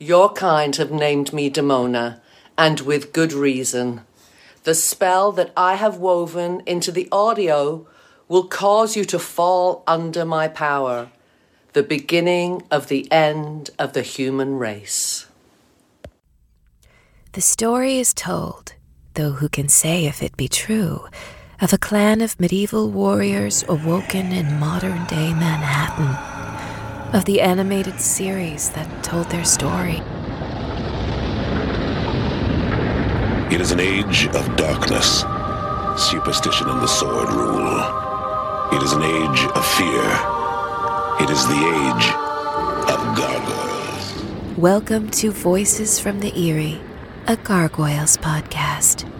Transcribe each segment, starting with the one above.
Your kind have named me Demona, and with good reason. The spell that I have woven into the audio will cause you to fall under my power, the beginning of the end of the human race. The story is told, though who can say if it be true, of a clan of medieval warriors awoken in modern day Manhattan, of the animated series that told their story. It is an age of darkness. Superstition and the sword rule. It is an age of fear. It is the age of gargoyles. Welcome to Voices from the Eerie, a Gargoyles podcast.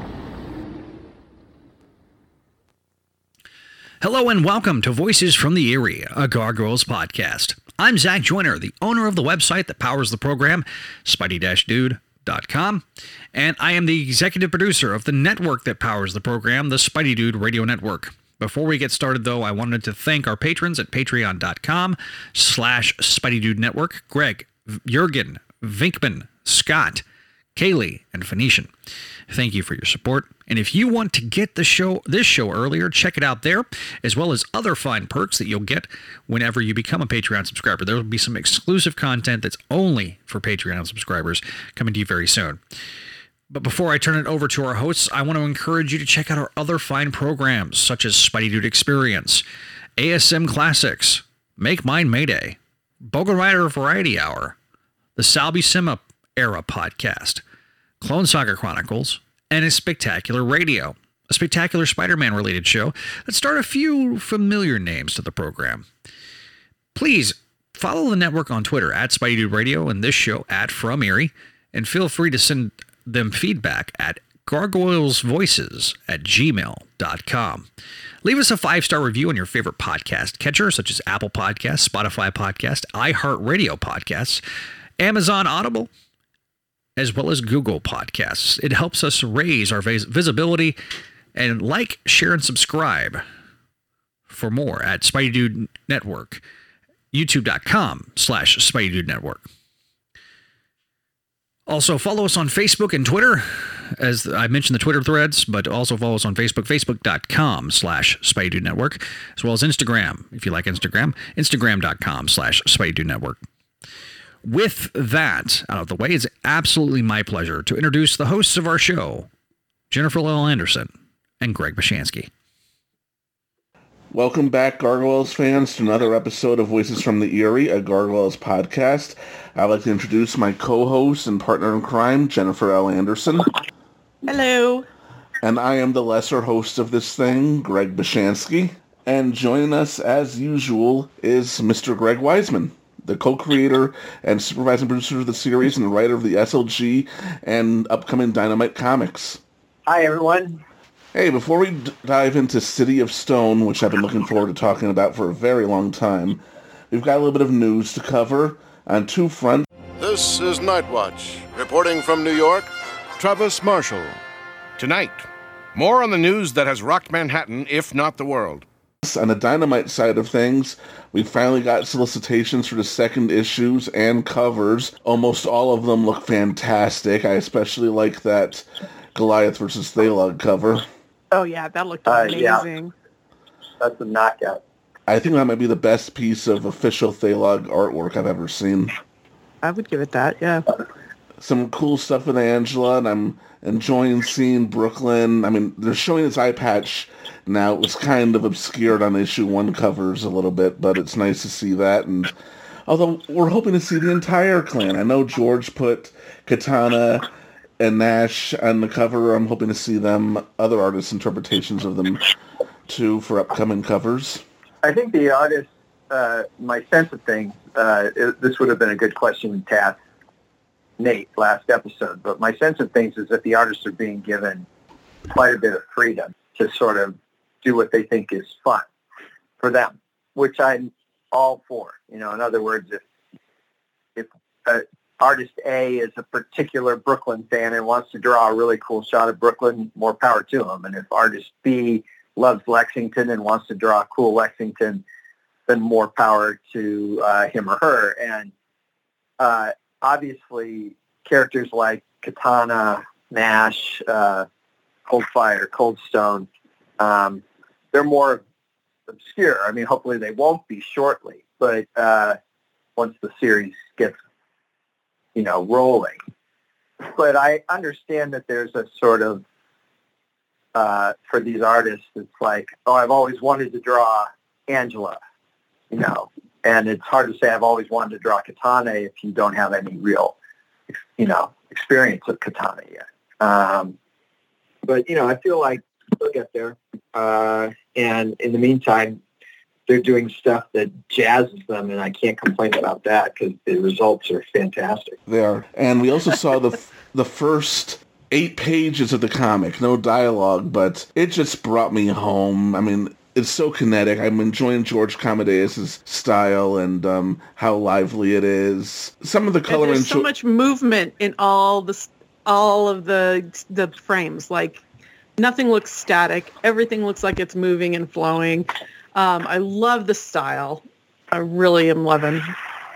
Hello and welcome to Voices from the Eerie, a Gargoyles podcast. I'm Zach Joyner, the owner of the website that powers the program, Spidey-Dude com, and I am the executive producer of the network that powers the program, the Spidey Dude Radio Network. Before we get started, though, I wanted to thank our patrons at patreon.com slash Network, Greg, Jurgen, Vinkman, Scott, Kaylee, and Phoenician. Thank you for your support. And if you want to get the show this show earlier, check it out there, as well as other fine perks that you'll get whenever you become a Patreon subscriber. There will be some exclusive content that's only for Patreon subscribers coming to you very soon. But before I turn it over to our hosts, I want to encourage you to check out our other fine programs, such as Spidey Dude Experience, ASM Classics, Make Mine Mayday, Bogan Rider Variety Hour, the Sal Sima Era podcast, Clone Saga Chronicles, and a spectacular radio, a spectacular Spider Man related show that starred a few familiar names to the program. Please follow the network on Twitter at Spidey Radio and this show at From Eerie, and feel free to send them feedback at gargoylesvoices at gmail.com. Leave us a five star review on your favorite podcast catcher, such as Apple Podcasts, Spotify Podcast, iHeartRadio Podcasts, Amazon Audible, as well as Google Podcasts. It helps us raise our vis- visibility and like, share, and subscribe for more at Spidey Dude Network, youtube.com slash Spidey Dude Network. Also, follow us on Facebook and Twitter, as I mentioned the Twitter threads, but also follow us on Facebook, facebook.com slash Spidey Network, as well as Instagram, if you like Instagram, instagram.com slash Spidey Network. With that out of the way, it's absolutely my pleasure to introduce the hosts of our show, Jennifer L. Anderson and Greg Bishansky. Welcome back, Gargoyles fans, to another episode of Voices from the Eerie, a Gargoyles podcast. I'd like to introduce my co-host and partner in crime, Jennifer L. Anderson. Hello. And I am the lesser host of this thing, Greg Bishansky. And joining us, as usual, is Mr. Greg Weisman, the co-creator and supervising producer of the series and the writer of the SLG and upcoming Dynamite comics. Hi, everyone. Hey, before we d- dive into City of Stone, which I've been looking forward to talking about for a very long time, we've got a little bit of news to cover on two fronts. This is Nightwatch, reporting from New York. Travis Marshall. Tonight, more on the news that has rocked Manhattan, if not the world. On the Dynamite side of things, we finally got solicitations for the second issues and covers. Almost all of them look fantastic. I especially like that Goliath versus Thailog cover. Oh yeah, that looked Uh, yeah. amazing. That's a knockout. I think that might be the best piece of official Thailog artwork I've ever seen. I would give it that. Yeah. Some cool stuff with Angela, and I'm enjoying seeing Brooklyn. I mean, they're showing his eye patch now. It was kind of obscured on issue one covers a little bit, but it's nice to see that. And although we're hoping to see the entire clan, I know George put Katana and Nash on the cover. I'm hoping to see them, other artists' interpretations of them, too, for upcoming covers. I think the artist, uh, my sense of things, uh, it, this would have been a good question to ask Nate last episode, but my sense of things is that the artists are being given quite a bit of freedom to sort of do what they think is fun for them, which I'm all for. You know, in other words, if if uh, artist A is a particular Brooklyn fan and wants to draw a really cool shot of Brooklyn, more power to him. And if artist B loves Lexington and wants to draw a cool Lexington, then more power to uh, him or her. And uh, obviously characters like Katana, Nash, uh, Coldfire, Coldstone, um, they're more obscure. I mean, hopefully they won't be shortly, but uh, once the series gets, you know, rolling. But I understand that there's a sort of uh, for these artists, it's like, oh, I've always wanted to draw Angela, you know, and it's hard to say I've always wanted to draw Katana if you don't have any real, you know, experience of Katana yet. Um, but you know, I feel like they'll get there. Uh, and in the meantime, they're doing stuff that jazzes them, and I can't complain about that because the results are fantastic. They are, and we also saw the the first eight pages of the comic, no dialogue, but it just brought me home. I mean, it's so kinetic. I'm enjoying George Kambadais' style and um, how lively it is. Some of the color and there's and so much movement in all the all of the the frames. Like nothing looks static. Everything looks like it's moving and flowing. Um, I love the style. I really am loving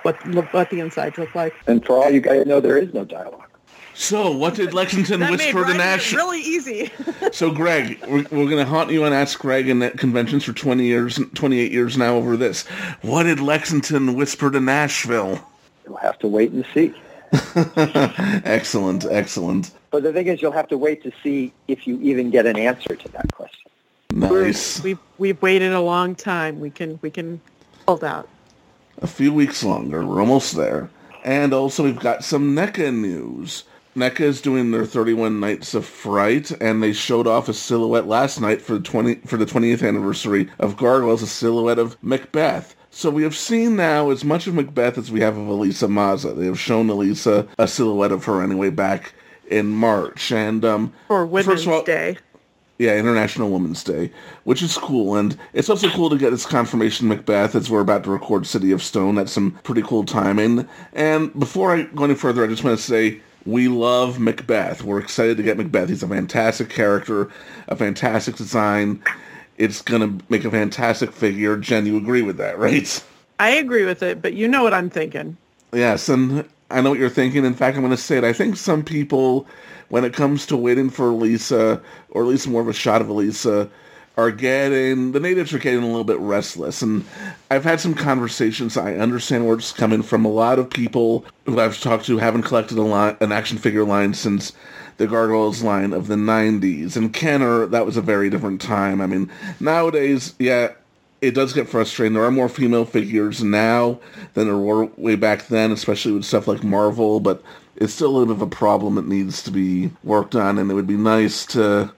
what what the insides look like. And for all you guys know, there is no dialogue. So, what did Lexington That whisper to writing Nash? it really easy. So, Greg, we're, we're going to haunt you on Ask Greg and at conventions for 20 years, 28 years now over this. What did Lexington whisper to Nashville? You'll have to wait and see. excellent, excellent. But the thing is, you'll have to wait to see if you even get an answer to that question. Nice. we've we've waited a long time. We can we can hold out. A few weeks longer. We're almost there. And also, we've got some NECA news. NECA is doing their 31 Nights of Fright, and they showed off a silhouette last night for the 20 for the 20th anniversary of Gargoyles, a silhouette of Macbeth. So we have seen now as much of Macbeth as we have of Elisa Maza. They have shown Elisa a silhouette of her anyway back in March, and um, For Women's first of all, Day. yeah, International Women's Day, which is cool, and it's also cool to get this confirmation Macbeth as we're about to record City of Stone. That's some pretty cool timing. And before I go any further, I just want to say we love Macbeth. We're excited to get Macbeth. He's a fantastic character, a fantastic design. It's gonna make a fantastic figure. Jen, you agree with that, right? I agree with it, but you know what I'm thinking. Yes, and I know what you're thinking. In fact, I'm going to say it. I think some people, when it comes to waiting for Elisa, or at least more of a shot of Elisa, are getting, the natives are getting a little bit restless. And I've had some conversations. I understand where it's coming from. A lot of people who I've talked to haven't collected a an action figure line since the Gargoyles line of the 90s. And Kenner, that was a very different time. I mean, nowadays, yeah, it does get frustrating. There are more female figures now than there were way back then, especially with stuff like Marvel, but it's still a little bit of a problem that needs to be worked on, and it would be nice to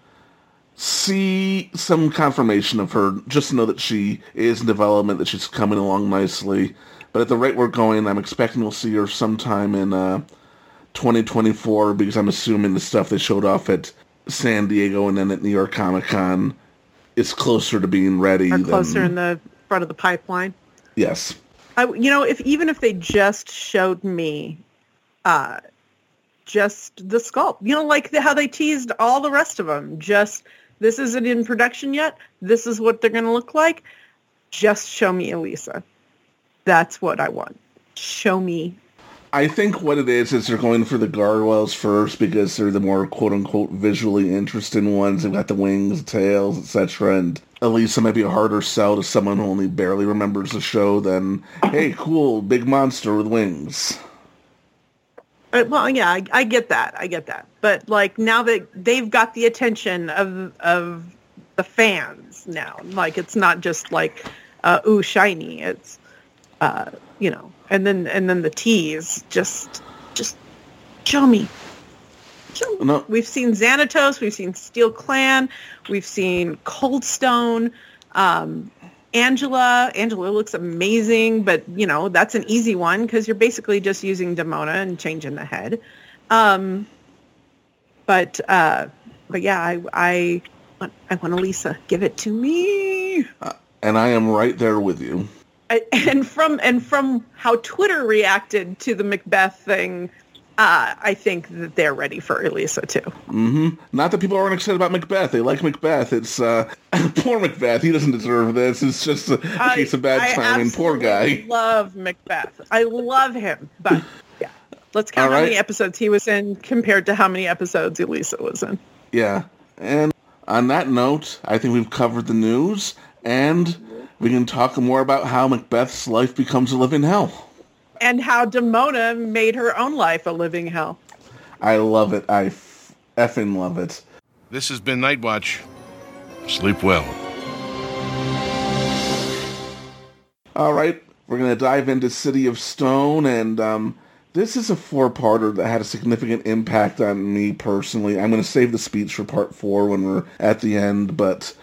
see some confirmation of her, just to know that she is in development, that she's coming along nicely. But at the rate we're going, I'm expecting we'll see her sometime in uh, 2024, because I'm assuming the stuff they showed off at San Diego and then at New York Comic Con is closer to being ready. Are than, closer in the front of the pipeline. Yes. I, you know, if even if they just showed me, uh, just the sculpt, you know, like the, how they teased all the rest of them. Just this isn't in production yet. This is what they're going to look like. Just show me Elisa. That's what I want. Show me. I think what it is is they're going for the gargoyles first because they're the more quote unquote visually interesting ones. They've got the wings, tails, etc. And Elisa might be a harder sell to someone who only barely remembers the show than, hey, cool, big monster with wings. Uh, well, yeah, I, I get that. I get that. But like now that they've got the attention of of the fans now, like it's not just like, uh, ooh, shiny. It's, uh, you know, and then and then the tease, just just show me. Show me. No. We've seen Xanatos, we've seen Steel Clan, we've seen Coldstone, um, Angela. Angela looks amazing, but you know that's an easy one because you're basically just using Demona and changing the head. Um, but uh, but yeah, I I want, I want Elisa. Give it to me. And I am right there with you. I- and from and from how Twitter reacted to the Macbeth thing, uh, I think that they're ready for Elisa too. hmm Not that people aren't excited about Macbeth. They like Macbeth. It's, uh, poor Macbeth. He doesn't deserve this. It's just a case of bad I timing. Poor guy. Love Macbeth. I love him, but yeah, Let's count All how many episodes he was in compared to how many episodes Elisa was in. Yeah. And on that note, I think we've covered the news, and we can talk more about how Macbeth's life becomes a living hell. And how Demona made her own life a living hell. I love it. I f- effing love it. This has been Night Watch. Sleep well. All right, we're going to dive into City of Stone, and um, this is a four-parter that had a significant impact on me personally. I'm going to save the speech for part four when we're at the end, but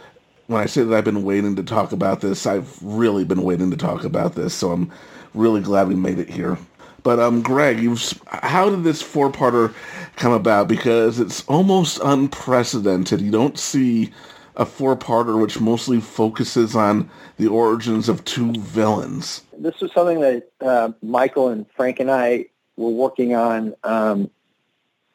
when I say that I've been waiting to talk about this, I've really been waiting to talk about this, so I'm really glad we made it here. But um, Greg, you've how did this four-parter come about? Because it's almost unprecedented. You don't see a four-parter which mostly focuses on the origins of two villains. This was something that uh, Michael and Frank and I were working on um,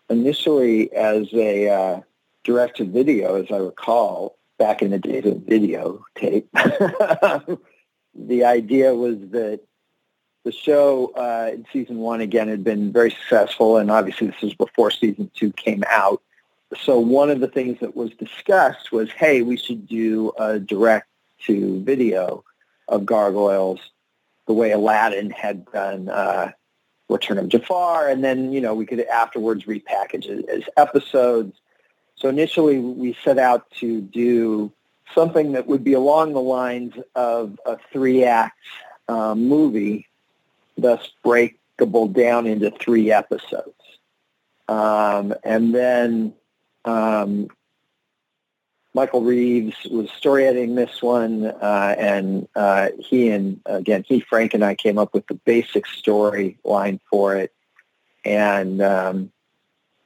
initially as a uh, direct-to-video, as I recall, back in the days of videotape. the idea was that the show uh, in season one, again, had been very successful, and obviously this was before season two came out. So one of the things that was discussed was, hey, we should do a direct-to-video of Gargoyles the way Aladdin had done uh, Return of Jafar, and then, you know, we could afterwards repackage it as episodes. So initially we set out to do something that would be along the lines of a three-act uh, movie, thus breakable down into three episodes. Um, and then um, Michael Reeves was story editing this one, uh, and uh, he and again he Frank and I came up with the basic storyline for it, and um,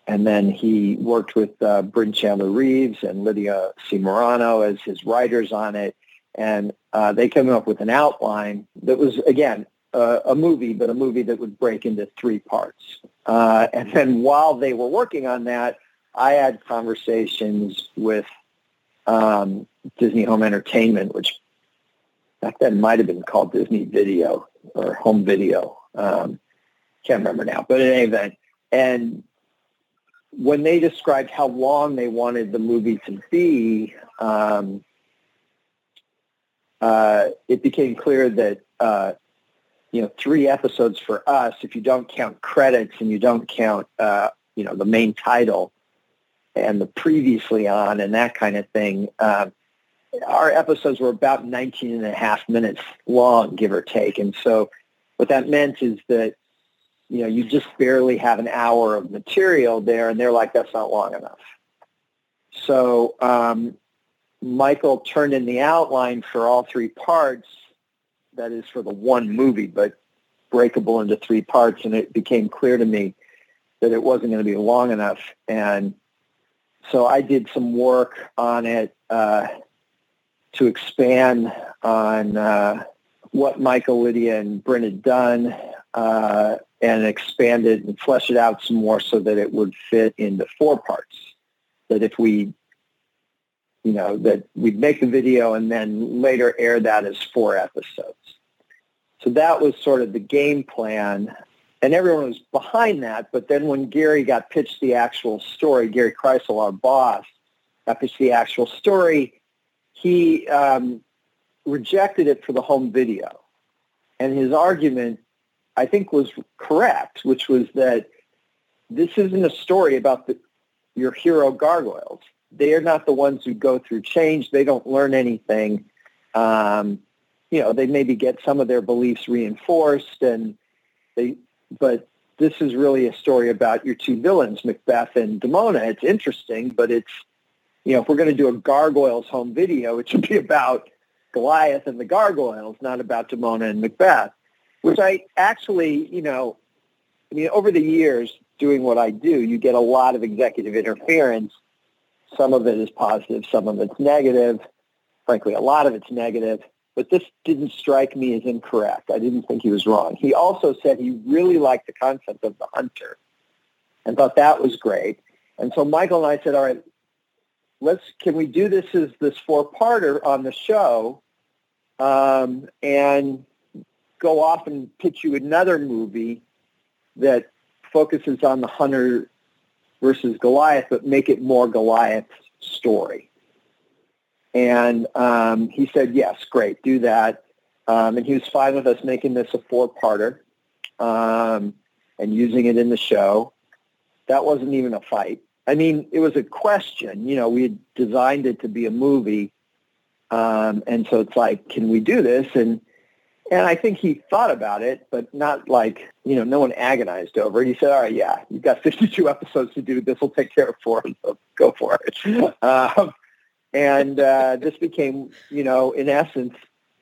and then he worked with uh, Bryn Chandler Reeves and Lydia C. Marano as his writers on it, and uh, they came up with an outline that was again uh, a movie, but a movie that would break into three parts. Uh, and then while they were working on that, I had conversations with um, Disney Home Entertainment, which back then might have been called Disney Video or Home Video. Um, can't remember now, but in any event, and when they described how long they wanted the movie to be, um, uh, it became clear that uh, you know three episodes for us, if you don't count credits and you don't count uh, you know the main title and the previously on and that kind of thing. Um, our episodes were about 19 and a half minutes long, give or take. And so what that meant is that, you know, you just barely have an hour of material there, and they're like, that's not long enough. So um, Michael turned in the outline for all three parts, that is for the one movie, but breakable into three parts, and it became clear to me that it wasn't going to be long enough. And so I did some work on it uh, to expand on uh, what Michael, Lydia, and Bryn had done uh, and expand it and flesh it out some more so that it would fit into four parts. That if we, you know, that we'd make the video and then later air that as four episodes. So that was sort of the game plan and everyone was behind that. But then when Gary got pitched the actual story, Gary Krisel, our boss, got pitched the actual story, he um, rejected it for the home video. And his argument, I think, was correct, which was that this isn't a story about the, your hero gargoyles. They are not the ones who go through change. They don't learn anything. Um, you know, they maybe get some of their beliefs reinforced and they but this is really a story about your two villains, Macbeth and Demona. It's interesting, but it's, you know, if we're going to do a Gargoyles home video, it should be about Goliath and the Gargoyles, not about Demona and Macbeth, which I actually, you know, I mean, over the years doing what I do, you get a lot of executive interference. Some of it is positive, some of it's negative. Frankly, a lot of it's negative but this didn't strike me as incorrect. I didn't think he was wrong. He also said he really liked the concept of the hunter and thought that was great. And so Michael and I said, all right, let's, can we do this as this four-parter on the show um, and go off and pitch you another movie that focuses on the hunter versus Goliath, but make it more Goliath's story. And um, he said, yes, great, do that. Um, and he was fine with us making this a four-parter um, and using it in the show. That wasn't even a fight. I mean, it was a question. You know, we had designed it to be a movie, um, and so it's like, can we do this? And and I think he thought about it, but not like you know, no one agonized over it. He said, "All right, yeah, you've got 52 episodes to do. This will take care of four. So go for it." um, and uh, this became, you know, in essence,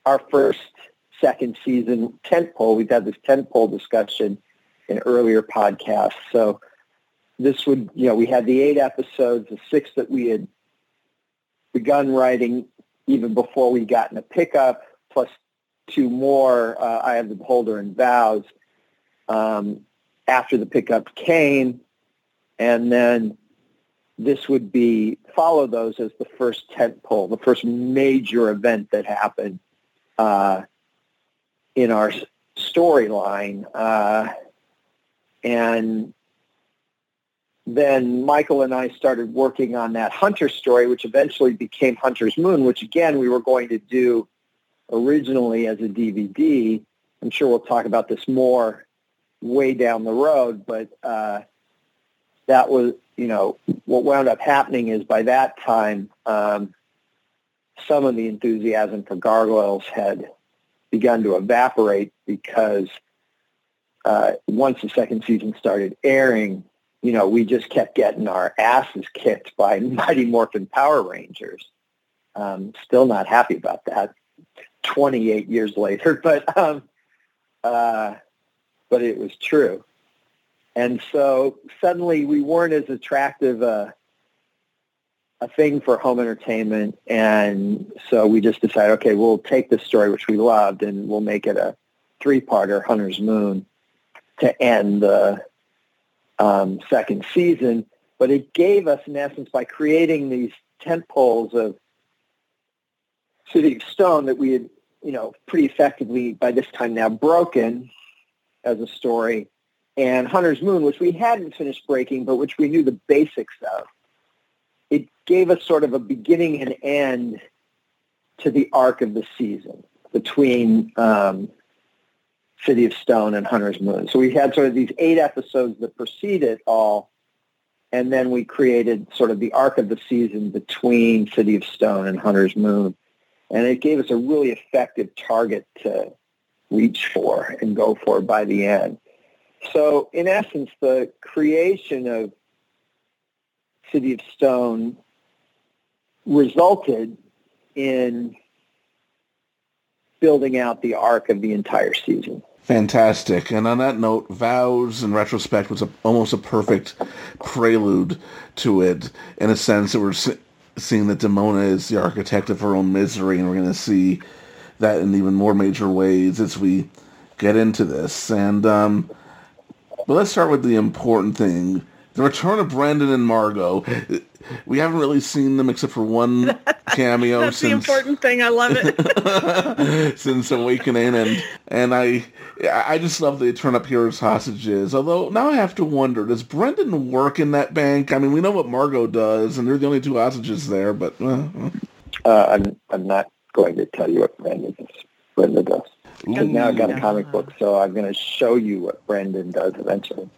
our first second season tent pole. We've had this tent pole discussion in earlier podcasts. So this would, you know, we had the eight episodes, the six that we had begun writing even before we got in a pickup, plus two more, uh, Eye of the Beholder and Vows, um, after the pickup came. And then this would be, follow those as the first tent pole, the first major event that happened uh, in our storyline. Uh, and then Michael and I started working on that Hunter story, which eventually became Hunter's Moon, which again we were going to do originally as a DVD. I'm sure we'll talk about this more way down the road, but uh, that was, you know, what wound up happening is by that time, um, some of the enthusiasm for Gargoyles had begun to evaporate because uh, once the second season started airing, you know, we just kept getting our asses kicked by Mighty Morphin Power Rangers. Um, still not happy about that. 28 years later, but um, uh, but it was true. And so suddenly we weren't as attractive a, a thing for home entertainment. And so we just decided, okay, we'll take this story, which we loved, and we'll make it a three-parter, Hunter's Moon, to end the um, second season. But it gave us, in essence, by creating these tent poles of City of Stone that we had, you know, pretty effectively by this time now broken as a story, and Hunter's Moon, which we hadn't finished breaking, but which we knew the basics of. It gave us sort of a beginning and end to the arc of the season between um, City of Stone and Hunter's Moon. So we had sort of these eight episodes that preceded all, and then we created sort of the arc of the season between City of Stone and Hunter's Moon. And it gave us a really effective target to reach for and go for by the end. So in essence, the creation of City of Stone resulted in building out the arc of the entire season. Fantastic. And on that note, Vows in retrospect was a, almost a perfect prelude to it in a sense that we're seeing that Demona is the architect of her own misery, and we're going to see that in even more major ways as we get into this. And um, but let's start with the important thing: the return of Brendan and Margot. We haven't really seen them except for one cameo. That's since, the important thing. I love it. since Awakening, and and I I just love they turn up here as hostages. Although now I have to wonder: Does Brendan work in that bank? I mean, we know what Margot does, and they're the only two hostages there. But uh, uh, I'm I'm not going to tell you what Brendan does. Brendan does. Because now I've got a comic book, so I'm going to show you what Brendan does eventually.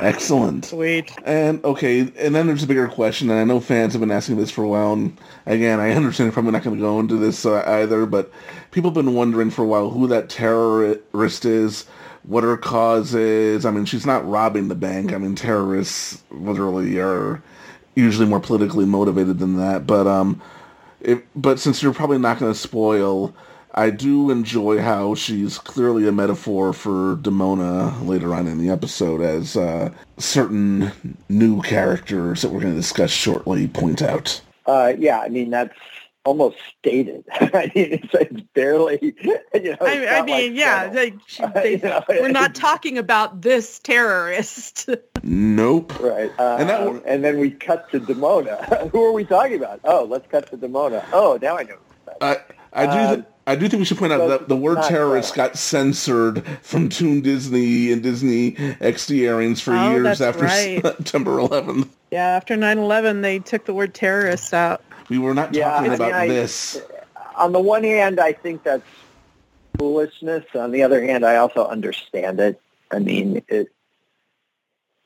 Excellent. Sweet. And okay, and then there's a bigger question, and I know fans have been asking this for a while. And again, I understand I'm probably not going to go into this uh, either, but people have been wondering for a while who that terrorist is, what her cause is. I mean, she's not robbing the bank. I mean, terrorists literally are usually more politically motivated than that. But um, it, but since you're probably not going to spoil I do enjoy how she's clearly a metaphor for Demona later on in the episode, as uh, certain new characters that we're going to discuss shortly point out. Uh, yeah, I mean that's almost stated. I mean, it's, it's barely. You know, I, I mean, like, yeah, they, they, you know, we're not talking about this terrorist. nope. Right, um, and, that, and then we cut to Demona. Who are we talking about? Oh, let's cut to Demona. Oh, now I know. I I do. Uh, I do think we should point out that the word terrorist got censored from Toon Disney and Disney XD airings for Oh, years after right. September 11th. Yeah, after 9/11, they took the word terrorist out. We were not Yeah, talking I about I- this. on the one hand, I think that's foolishness. On the other hand, I also understand it. I mean, it,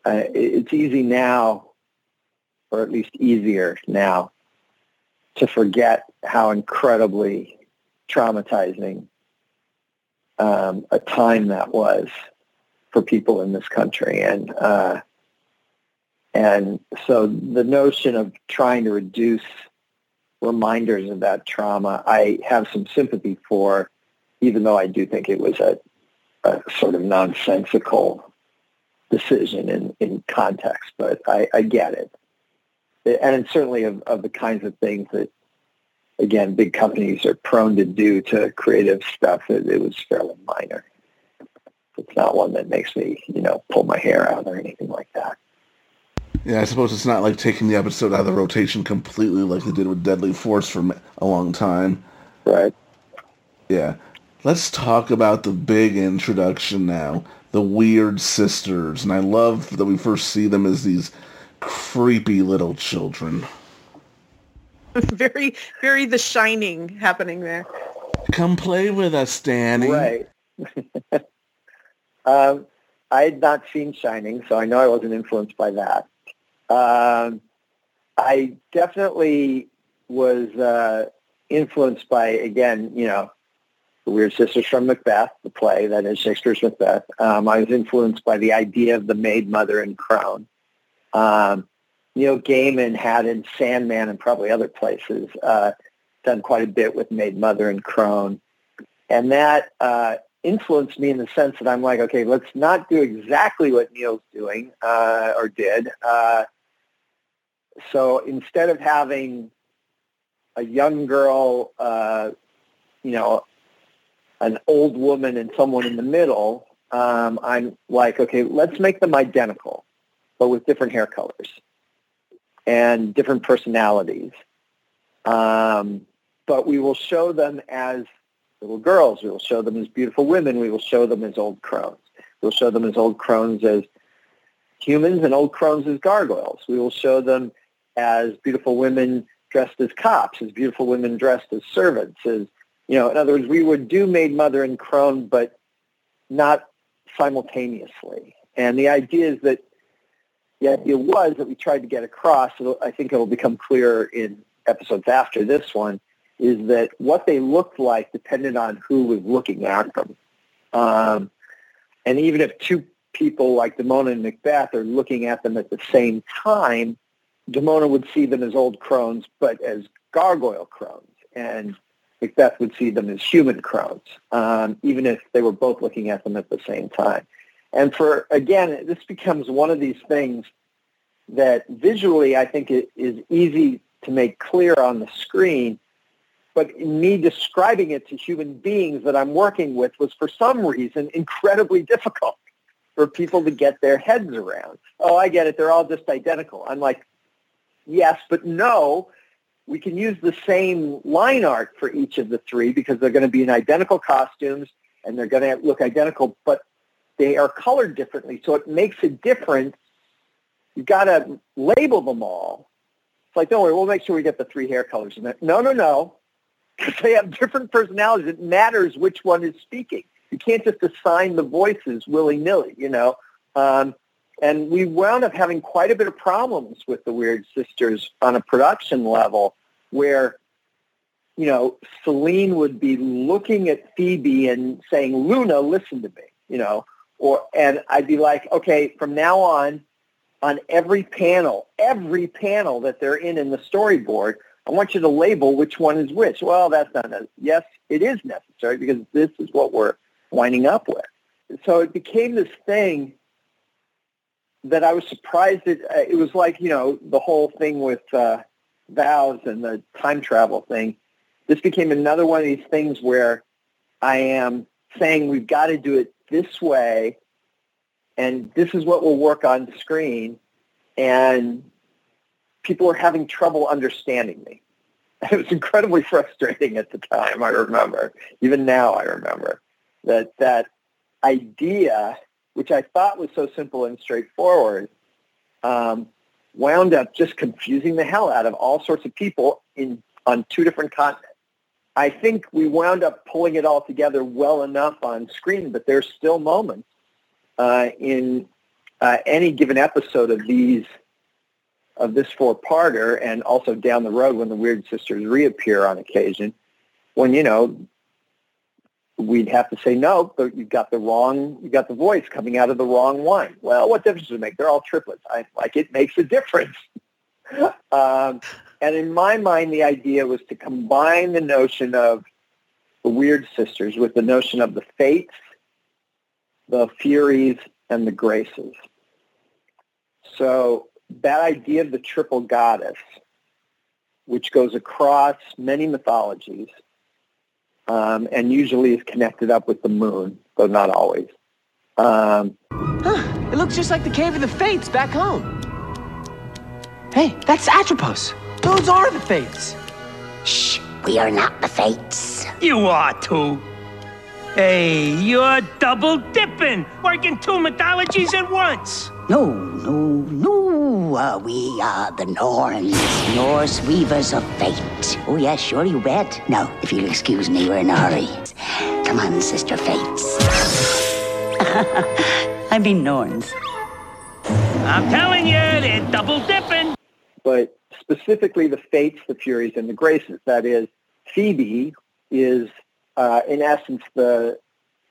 uh, it's easy now, or at least easier now, to forget how incredibly traumatizing um, a time that was for people in this country. And uh, and so the notion of trying to reduce reminders of that trauma, I have some sympathy for, even though I do think it was a, a sort of nonsensical decision in, in context, but I, I get it. And it's certainly of, of the kinds of things that, again, big companies are prone to do to creative stuff. It, it was fairly minor. It's not one that makes me, you know, pull my hair out or anything like that. Yeah, I suppose it's not like taking the episode out of the rotation completely like they did with Deadly Force for a long time. Right. Yeah. Let's talk about the big introduction now. The Weird Sisters. And I love that we first see them as these creepy little children. very, very The Shining happening there. Come play with us, Danny. Right. um, I had not seen Shining, so I know I wasn't influenced by that. Um, I definitely was uh, influenced by, again, you know, the Weird Sisters from Macbeth, the play that is Shakespeare's Macbeth. Um, I was influenced by the idea of the maid mother and crone. Um, Neil Gaiman had in Sandman and probably other places uh, done quite a bit with maid mother and crone. And that uh, influenced me in the sense that I'm like, okay, let's not do exactly what Neil's doing uh, or did. Uh, so instead of having a young girl, uh, you know, an old woman and someone in the middle, um, I'm like, okay, let's make them identical, but with different hair colors and different personalities. Um, but we will show them as little girls. We will show them as beautiful women. We will show them as old crones. We'll show them as old crones as humans and old crones as gargoyles. We will show them as beautiful women dressed as cops, as beautiful women dressed as servants, as you know, in other words, we would do maid mother and crone, but not simultaneously. And the idea is that the idea was that we tried to get across, so I think it will become clearer in episodes after this one, is that what they looked like depended on who was looking at them. Um, and even if two people like Demona and Macbeth are looking at them at the same time, Demona would see them as old crones, but as gargoyle crones. And Macbeth would see them as human crones, um, even if they were both looking at them at the same time. And for, again, this becomes one of these things that visually I think it is easy to make clear on the screen, but me describing it to human beings that I'm working with was for some reason incredibly difficult for people to get their heads around. Oh, I get it. They're all just identical. I'm like, yes, but no, we can use the same line art for each of the three because they're going to be in identical costumes and they're going to look identical, but they are colored differently. So it makes a difference. You've got to label them all. It's like, don't worry, we'll make sure we get the three hair colors in there. No, no, no. Because they have different personalities. It matters which one is speaking. You can't just assign the voices willy-nilly, you know. Um, and we wound up having quite a bit of problems with the Weird Sisters on a production level where, you know, Selene would be looking at Phoebe and saying, Luna, listen to me, you know, or, and I'd be like, okay, from now on, on every panel, every panel that they're in in the storyboard, I want you to label which one is which. Well, that's not, a, yes, it is necessary because this is what we're winding up with. So it became this thing that I was surprised that uh, it was like, you know, the whole thing with uh, vows and the time travel thing. This became another one of these things where I am saying we've got to do it this way and this is what we'll work on screen and people are having trouble understanding me. it was incredibly frustrating at the time. I remember, even now, I remember that that idea, which I thought was so simple and straightforward, um, wound up just confusing the hell out of all sorts of people in on two different continents. I think we wound up pulling it all together well enough on screen, but there's still moments uh, in uh, any given episode of these of this four-parter, and also down the road when the Weird Sisters reappear on occasion, when you know we'd have to say no, but you've got the wrong, you got the voice coming out of the wrong one. Well, what difference does it make? They're all triplets. I like it makes a difference. um, and in my mind, the idea was to combine the notion of the Weird Sisters with the notion of the Fates, the Furies, and the Graces. So that idea of the triple goddess, which goes across many mythologies, um, and usually is connected up with the moon, though not always. Um, huh, it looks just like the Cave of the Fates back home. Hey, that's Atropos. Those are the Fates. Shh, we are not the Fates. You are too. Hey, you're double dipping, working two mythologies at once. No, no, no. Uh, we are the Norns, Norse weavers of fate. Oh, yes, sure, you bet. Now, if you'll excuse me, we're in a hurry. Come on, Sister Fates. I mean Norns. I'm telling you, they're double dipping. But specifically the Fates, the Furies, and the Graces. That is, Phoebe is, uh, in essence, the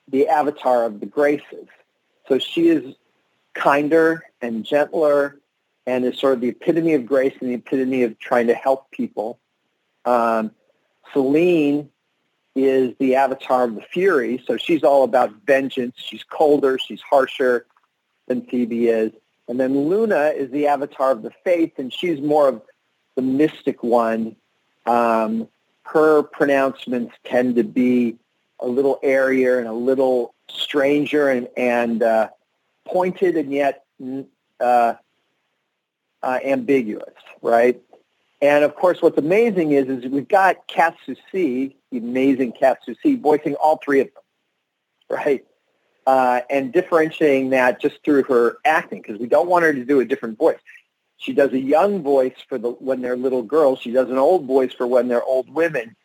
the avatar of the Graces. So she is kinder and gentler and is sort of the epitome of grace and the epitome of trying to help people. Um, Selene is the avatar of the Fury, so she's all about vengeance. She's colder, she's harsher than Phoebe is. And then Luna is the avatar of the faith, and she's more of the mystic one. Um, her pronouncements tend to be a little airier and a little stranger and, and uh, pointed and yet uh, uh, ambiguous, right? And of course, what's amazing is, is we've got Kath Soucie, the amazing Kath Soucie, voicing all three of them, right? Uh, and differentiating that just through her acting, because we don't want her to do a different voice. She does a young voice for the when they're little girls. She does an old voice for when they're old women.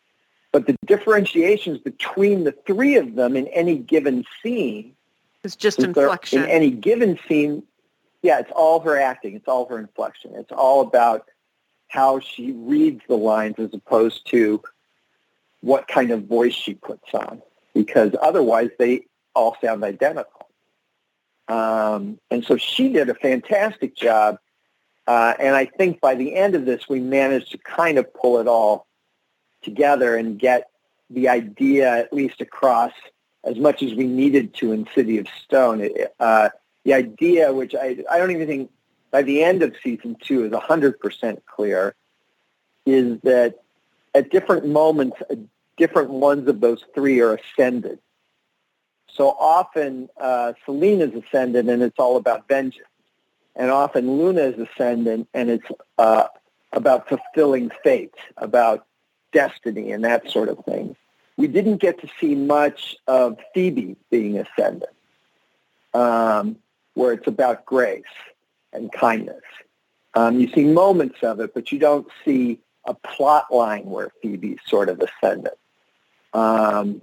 But the differentiations between the three of them in any given scene is just inflection. In any given scene, yeah, it's all her acting. It's all her inflection. It's all about how she reads the lines as opposed to what kind of voice she puts on, because otherwise they all sound identical. Um, and so she did a fantastic job. Uh, and I think by the end of this, we managed to kind of pull it all together and get the idea at least across as much as we needed to in City of Stone. uh, the idea, which I, I don't even think by the end of season two is 100% clear, is that at different moments, uh, different ones of those three are ascended. So often uh, is ascendant and it's all about vengeance. And often Luna is ascendant and it's uh, about fulfilling fate, about destiny and that sort of thing we didn't get to see much of Phoebe being ascendant, um, where it's about grace and kindness. Um, you see moments of it, but you don't see a plot line where Phoebe's sort of ascendant. Um,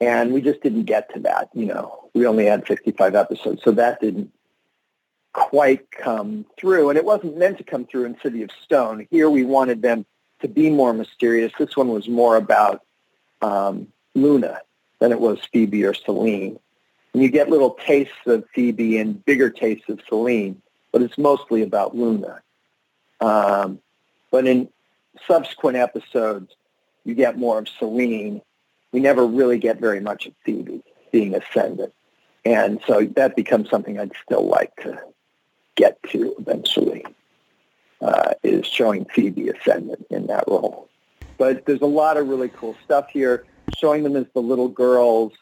and we just didn't get to that. You know, we only had 65 episodes, so that didn't quite come through. And it wasn't meant to come through in City of Stone. Here we wanted them to be more mysterious. This one was more about um, Luna than it was Phoebe or Selene. And you get little tastes of Phoebe and bigger tastes of Selene, but it's mostly about Luna. Um, but in subsequent episodes, you get more of Selene. We never really get very much of Phoebe being ascendant. And so that becomes something I'd still like to get to eventually, uh, is showing Phoebe ascendant in that role. But there's a lot of really cool stuff here, showing them as the little girls.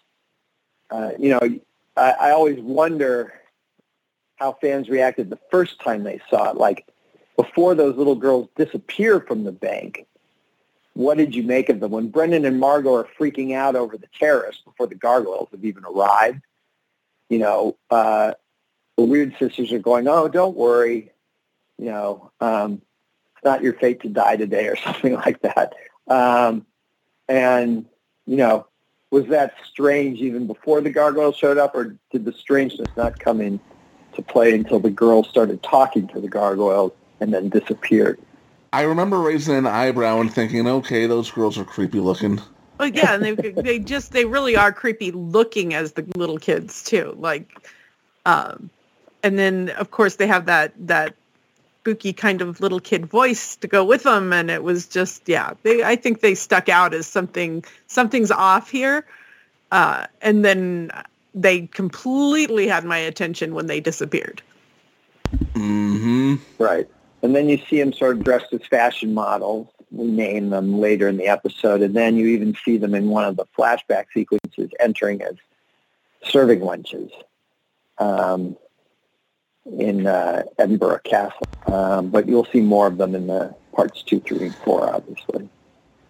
Uh, you know, I, I always wonder how fans reacted the first time they saw it. Like before those little girls disappear from the bank, what did you make of them? When Brendan and Margot are freaking out over the terrorists before the gargoyles have even arrived, you know, uh, the weird sisters are going, oh, don't worry, you know, um, it's not your fate to die today or something like that. Um, and, you know, was that strange even before the gargoyles showed up or did the strangeness not come in to play until the girls started talking to the gargoyles and then disappeared? I remember raising an eyebrow and thinking, okay, those girls are creepy looking. Well, yeah, and they they just they really are creepy looking as the little kids too. Like, um, and then of course they have that that spooky kind of little kid voice to go with them, and it was just yeah. They I think they stuck out as something something's off here, uh, and then they completely had my attention when they disappeared. Mm-hmm. Right. And then you see them sort of dressed as fashion models. We name them later in the episode. And then you even see them in one of the flashback sequences entering as serving wenches um, in uh, Edinburgh Castle. Um, but you'll see more of them in the parts two, three, and four, obviously.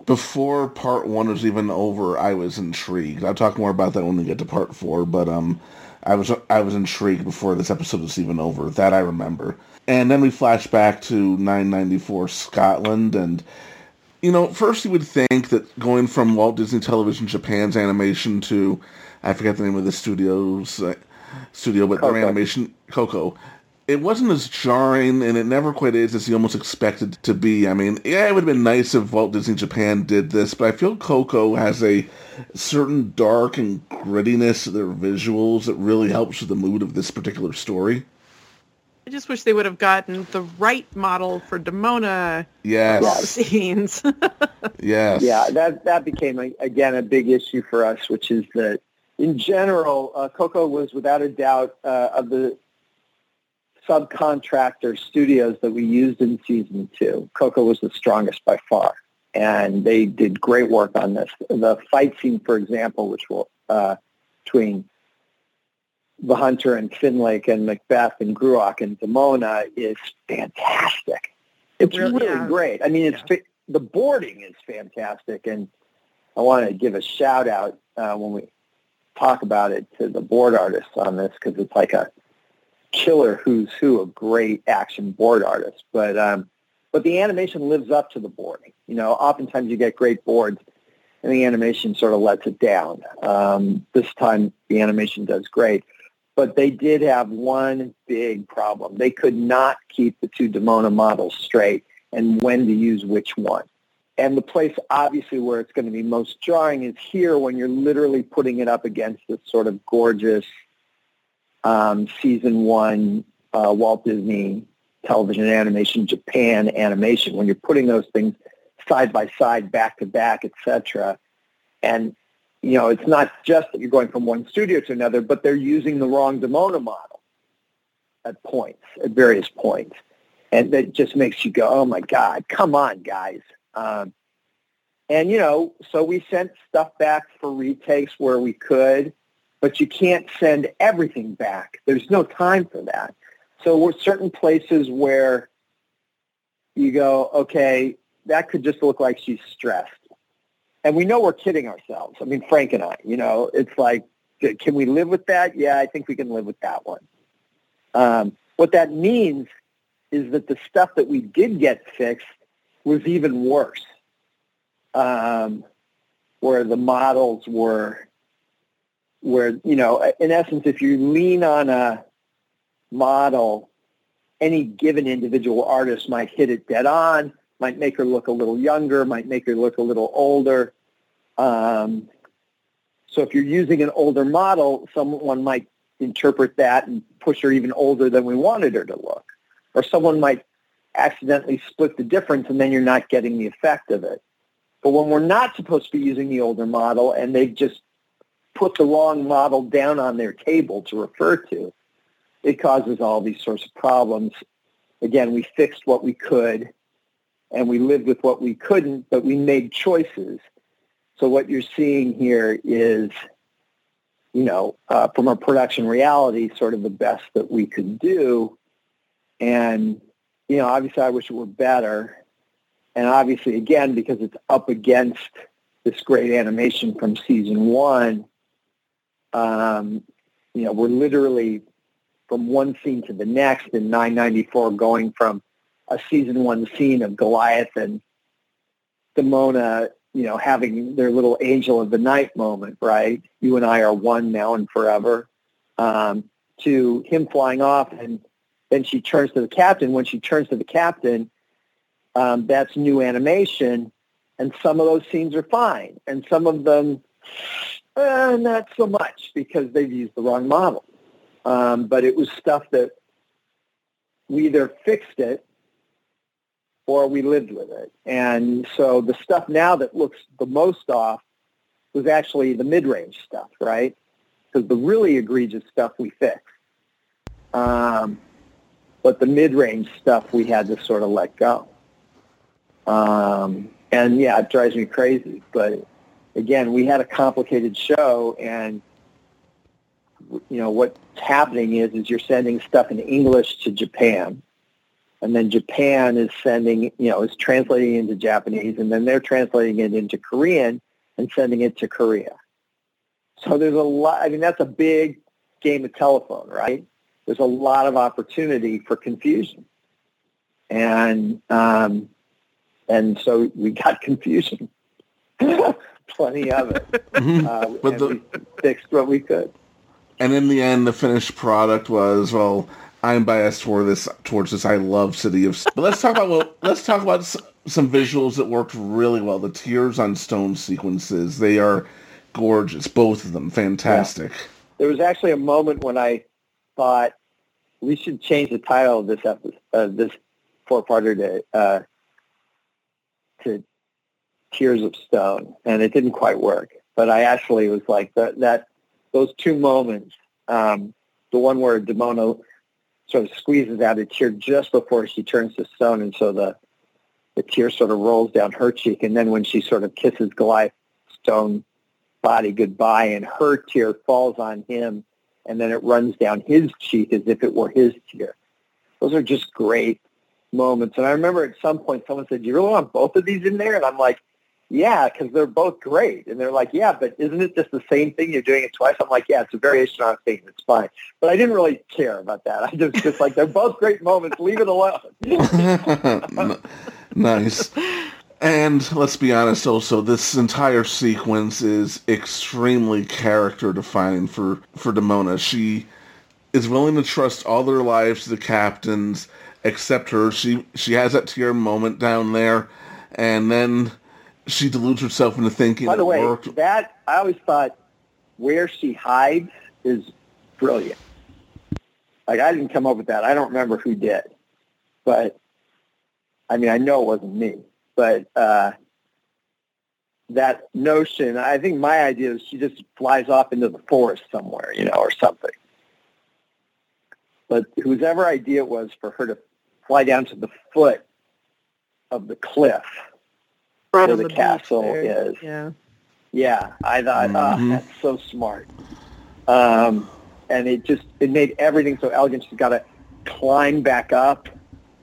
Before part one was even over, I was intrigued. I'll talk more about that when we get to part four. But um, I was I was intrigued before this episode was even over. That I remember. And then we flash back to 994 Scotland, and you know, first you would think that going from Walt Disney Television Japan's animation to I forget the name of the studio's uh, studio, but their animation Koko. It wasn't as jarring, and it never quite is as you almost expected to be. I mean, yeah, it would have been nice if Walt Disney Japan did this, but I feel Koko has a certain dark and grittiness to their visuals that really helps with the mood of this particular story. I just wish they would have gotten the right model for Demona Yes. scenes. Yes. Yeah, that that became a, again a big issue for us, which is that in general, uh, Koko was without a doubt uh, of the subcontractor studios that we used in season two. Koko was the strongest by far, and they did great work on this. The fight scene, for example, which will uh, between the Hunter and Findlaech and Macbeth and Gruach and Demona is fantastic. It's Really, really yeah. great. I mean, it's fa- the boarding is fantastic, and I want to give a shout out uh, when we talk about it to the board artists on this because it's like a killer who's who of great action board artists. But um, but the animation lives up to the boarding. You know, oftentimes you get great boards, and the animation sort of lets it down. Um, this time the animation does great. But they did have one big problem. They could not keep the two Demona models straight and when to use which one. And the place obviously where it's going to be most jarring is here when you're literally putting it up against this sort of gorgeous um, season one uh, Walt Disney television animation, Japan animation, when you're putting those things side by side, back to back, etc. And you know, it's not just that you're going from one studio to another, but they're using the wrong Demona model at points, at various points. And that just makes you go, oh my God, come on, guys. Um, and, you know, so we sent stuff back for retakes where we could, but you can't send everything back. There's no time for that. So we're certain places where you go, okay, that could just look like she's stressed. And we know we're kidding ourselves. I mean, Frank and I, you know, it's like, can we live with that? Yeah, I think we can live with that one. Um, what that means is that the stuff that we did get fixed was even worse, um, where the models were, where, you know, in essence, if you lean on a model, any given individual artist might hit it dead on, might make her look a little younger, might make her look a little older. Um, so if you're using an older model, someone might interpret that and push her even older than we wanted her to look. Or someone might accidentally split the difference and then you're not getting the effect of it. But when we're not supposed to be using the older model and they've just put the wrong model down on their table to refer to, it causes all these sorts of problems. Again, we fixed what we could and we lived with what we couldn't, but we made choices. So what you're seeing here is, you know, uh, from a production reality, sort of the best that we could do. And, you know, obviously I wish it were better. and obviously, again, because it's up against this great animation from season one, um, you know, we're literally from one scene to the next in 994 going from a season one scene of Goliath and Demona, you know, having their little angel of the night moment, right? You and I are one now and forever. Um, to him flying off and then she turns to the captain. When she turns to the captain, um, that's new animation. And some of those scenes are fine. And some of them, eh, not so much because they've used the wrong model. Um, but it was stuff that we either fixed it or we lived with it. And so the stuff now that looks the most off was actually the mid-range stuff, right? Because the really egregious stuff we fixed. Um, but the mid-range stuff we had to sort of let go. Um, and yeah, it drives me crazy. But again, we had a complicated show, and you know what's happening is is you're sending stuff in English to Japan, and then Japan is sending you know is translating into Japanese, and then they're translating it into Korean and sending it to Korea. So there's a lot. I mean, that's a big game of telephone, right? There's a lot of opportunity for confusion, and um, and so we got confusion, plenty of it. Mhm. Uh, But and the- we fixed what we could. And in the end, the finished product was well. I'm biased toward this towards this. I love City of. But let's talk about well, let's talk about s- some visuals that worked really well. The tears on stone sequences. They are gorgeous. Both of them fantastic. There was actually a moment when I thought we should change the title of this episode, uh, this four-parter to uh, to Tears of Stone, and it didn't quite work. But I actually was like that. That those two moments, um, the one where Demona sort of squeezes out a tear just before she turns to stone, and so the the tear sort of rolls down her cheek, and then when she sort of kisses Goliath Stone body goodbye, and her tear falls on him, and then it runs down his cheek as if it were his tear. Those are just great moments. And I remember at some point someone said, "Do you really want both of these in there?" And I'm like, "Yeah, because they're both great." And they're like, "Yeah, but isn't it just the same thing? You're doing it twice." I'm like, "Yeah, it's a variation on a theme. It's fine." But I didn't really care about that. I just just like they're both great moments. Leave it alone. Nice. And let's be honest also, this entire sequence is extremely character defining for, for Demona. She is willing to trust all their lives to the captains except her. She she has that tear moment down there and then she deludes herself into thinking By the way, worked. that I always thought where she hides is brilliant. Like I didn't come up with that. I don't remember who did, but I mean I know it wasn't me. But uh, that notion, I think my idea is she just flies off into the forest somewhere, you know, or something. But whosever idea it was for her to fly down to the foot of the cliff Right where the, the castle there. is. Yeah. Yeah, I thought, Mhm. oh, that's so smart. Um, and it just it made everything so elegant. She's got to climb back up,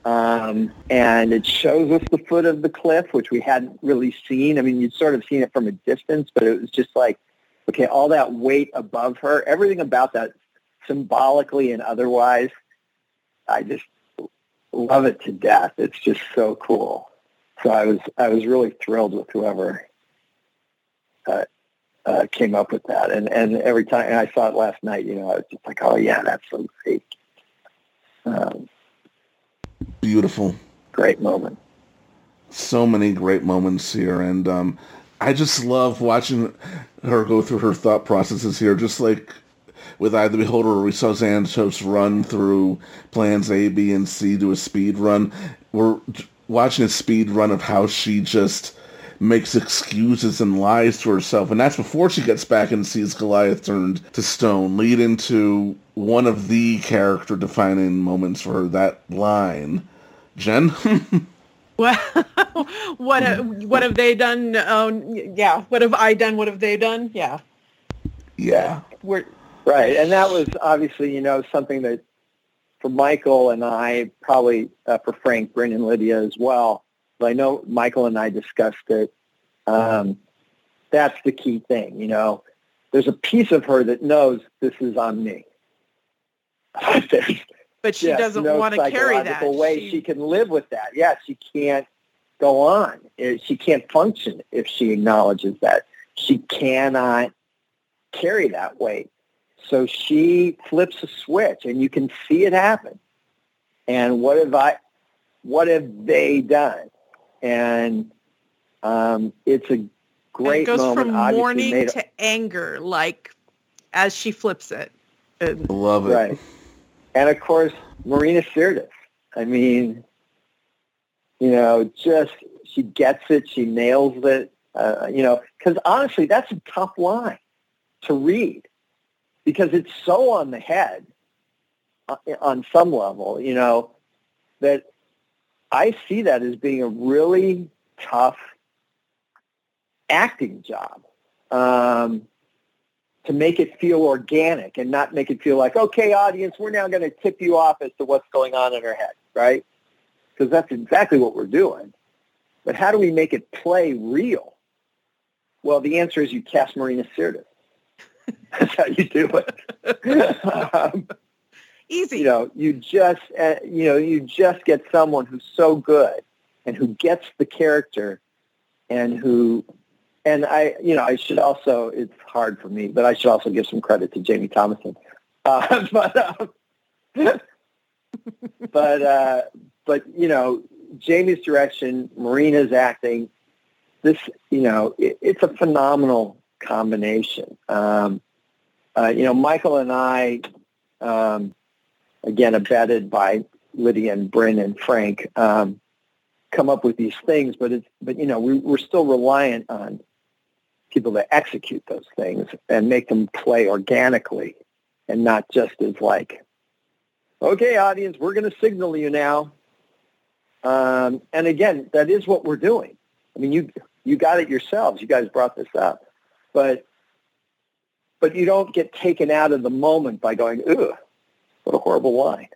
um, and it shows us the foot of the cliff, which we hadn't really seen. I mean, you'd sort of seen it from a distance, but it was just like, okay, all that weight above her, everything about that, symbolically and otherwise, I just love it to death. It's just so cool. So I was I was really thrilled with whoever uh, uh, came up with that. And and every time and I saw it last night, you know, I was just like, oh yeah, that's so great. Um, Beautiful. great moment. so many great moments here and um, i just love watching her go through her thought processes here just like with Eye of the Beholder where we saw Xanatos run through plans A, B, and C to a speed run. We're watching a speed run of how she just makes excuses and lies to herself. And that's before she gets back and sees Goliath turned to stone, lead into one of the character defining moments for her, that line. Jen? Well, what ha- what have they done? Um, yeah, what have I done? What have they done? Yeah, yeah. we're Right, and that was obviously, you know, something that for Michael and I, probably uh, for Frank, Bryn, and Lydia as well, I know Michael and I discussed it. Um, that's the key thing, you know. There's a piece of her that knows this is on me. but she Yes, doesn't no want to carry that. way She- she can live with that. Yeah, she can't go on. Eh, She can't function if she acknowledges that. She cannot carry that weight. So she flips a switch, and you can see it happen. And what have I? What have they done? And um, it's a and great it goes moment. from obviously mourning made- to anger, like as she flips it. And- Love it. Right. And of course, Marina Sirtis. I mean, you know, just she gets it. She nails it. Uh, you know, because honestly, that's a tough line to read because it's so on the head uh, on some level. You know, that I see that as being a really tough acting job. Um, to make it feel organic and not make it feel like, okay, audience, we're now going to tip you off as to what's going on in her head, right? Because that's exactly what we're doing. But how do we make it play real? Well, the answer is you cast Marina Sirtis. That's how you do it. um, Easy. you know, you just, uh, you know, you just get someone who's so good and who gets the character and who, and I, you know, I should also, it's hard for me, but I should also give some credit to Jamie Thomason. Uh, but, um, but, uh, but, you know, Jamie's direction, Marina's acting, this, you know, it, it's a phenomenal combination. Um, uh, you know, Michael and I, um, again, abetted by Lydia and Bryn and Frank, um, come up with these things, but it's, but you know, we, we're still reliant on people to execute those things and make them play organically and not just as like, okay, audience, we're going to signal you now. Um, and again, that is what we're doing. I mean, you you got it yourselves. You guys brought this up, but but you don't get taken out of the moment by going, ugh, what a horrible line.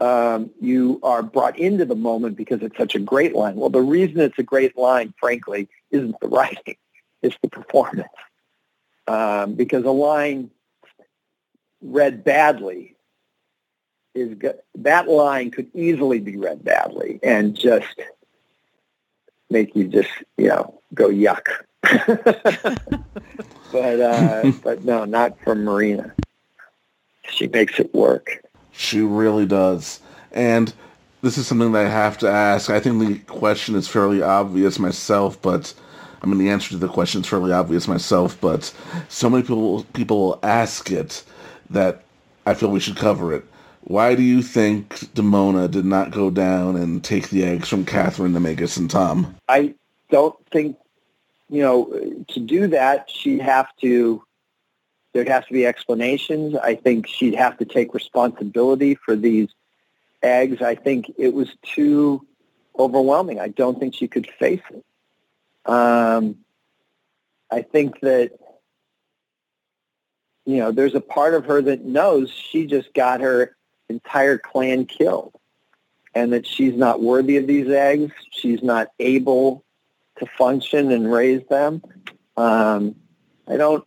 Um, you are brought into the moment because it's such a great line. Well, the reason it's a great line, frankly, isn't the writing; it's the performance. Um, because a line read badly is that line could easily be read badly and just make you just you know go yuck. but uh, but no, not from Marina. She makes it work. She really does. And this is something that I have to ask. I think the question is fairly obvious myself, but I mean the answer to the question is fairly obvious myself, but so many people people ask it that I feel we should cover it. Why do you think Demona did not go down and take the eggs from Catherine, Nemesis, and Tom? I don't think, you know, to do that, she'd have to, there'd have to be explanations. I think she'd have to take responsibility for these eggs. I think it was too overwhelming. I don't think she could face it. Um, I think that, you know, there's a part of her that knows she just got her entire clan killed and that she's not worthy of these eggs. She's not able to function and raise them. Um, I don't.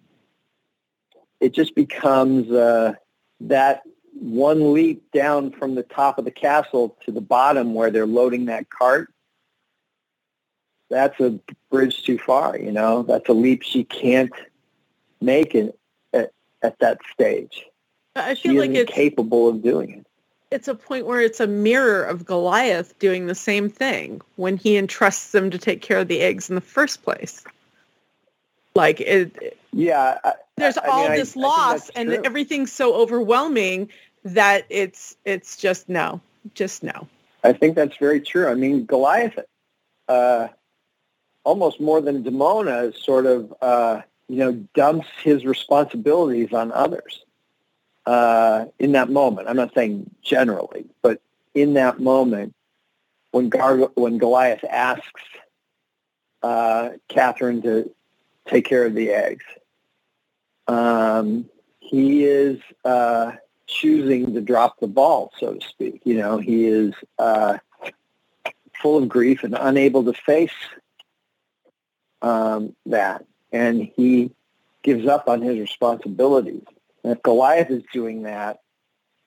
It just becomes uh, that one leap down from the top of the castle to the bottom where they're loading that cart. That's a bridge too far, you know. That's a leap she can't make it at, at that stage. I She feel like isn't it's capable of doing it. it's a point where it's a mirror of Goliath doing the same thing when he entrusts them to take care of the eggs in the first place. Like it, Yeah, I, there's I all I- this I loss and true. everything's so overwhelming that it's it's just no, just no. I think that's very true. I mean, Goliath, uh, almost more than Demona, sort of, uh, you know, dumps his responsibilities on others uh, in that moment. I'm not saying generally, but in that moment, when Gar- when Goliath asks uh, Catherine to take care of the eggs, um, he is uh, choosing to drop the ball, so to speak. You know, he is uh, full of grief and unable to face um, that. And he gives up on his responsibilities. And if Goliath is doing that,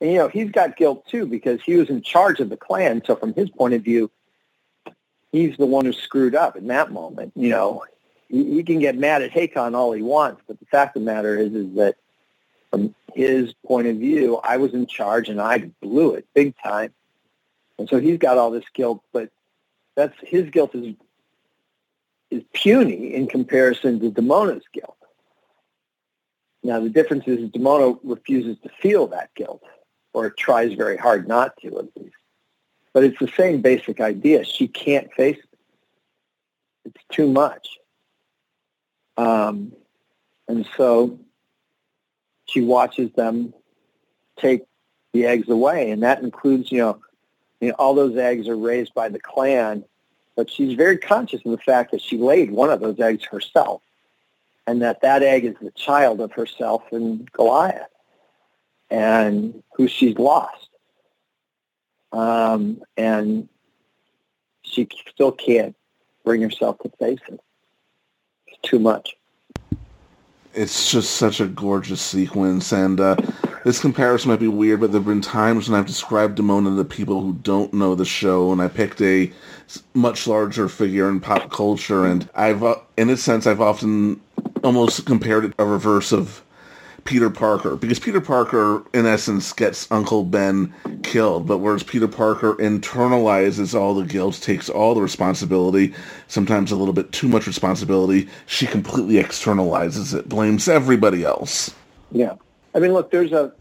and, you know, he's got guilt too because he was in charge of the clan. So from his point of view, he's the one who screwed up in that moment. You know, he, can get mad at Hakon all he wants, but the fact of the matter is, is that from his point of view, I was in charge and I blew it big time. And so he's got all this guilt, but that's his guilt is is puny in comparison to Demona's guilt. Now the difference is Demona refuses to feel that guilt, or tries very hard not to at least. But it's the same basic idea. She can't face it. It's too much. Um, and so she watches them take the eggs away, and that includes, you know, you know, all those eggs are raised by the clan, but she's very conscious of the fact that she laid one of those eggs herself, and that that egg is the child of herself and Goliath, and who she's lost. Um, and she still can't bring herself to face it. Too much. It's just such a gorgeous sequence, and uh, this comparison might be weird, but there have been times when I've described Demona to people who don't know the show, and I picked a much larger figure in pop culture, and I've, uh, in a sense, I've often almost compared it a reverse of Peter Parker because Peter Parker, in essence, gets Uncle Ben killed, but whereas Peter Parker internalizes all the guilt, takes all the responsibility, sometimes a little bit too much responsibility, she completely externalizes it, blames everybody else. Yeah. I mean, look, there's a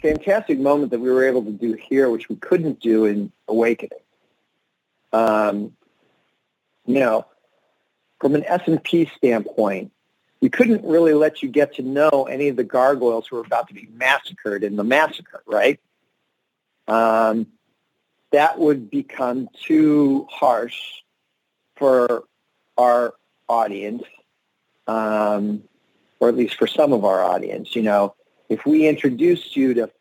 fantastic moment that we were able to do here, which we couldn't do in Awakening. Um, you know, from an S&P standpoint, we couldn't really let you get to know any of the gargoyles who were about to be massacred in the massacre, right? Um, that would become too harsh for our audience, um, or at least for some of our audience. You know, if we introduced you to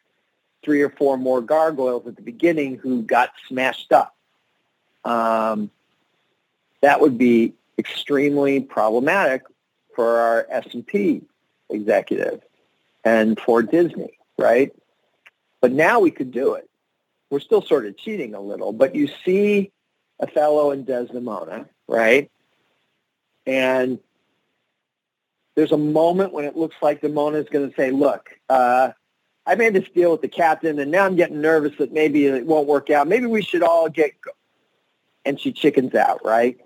three or four more gargoyles at the beginning who got smashed up, um, that would be extremely problematic for our S&P executive and for Disney, right? But now we could do it. We're still sort of cheating a little, but you see Othello and Desdemona, right? And there's a moment when it looks like Desdemona is going to say, look, uh, I made this deal with the captain, and now I'm getting nervous that maybe it won't work out. Maybe we should all get... And she chickens out, right?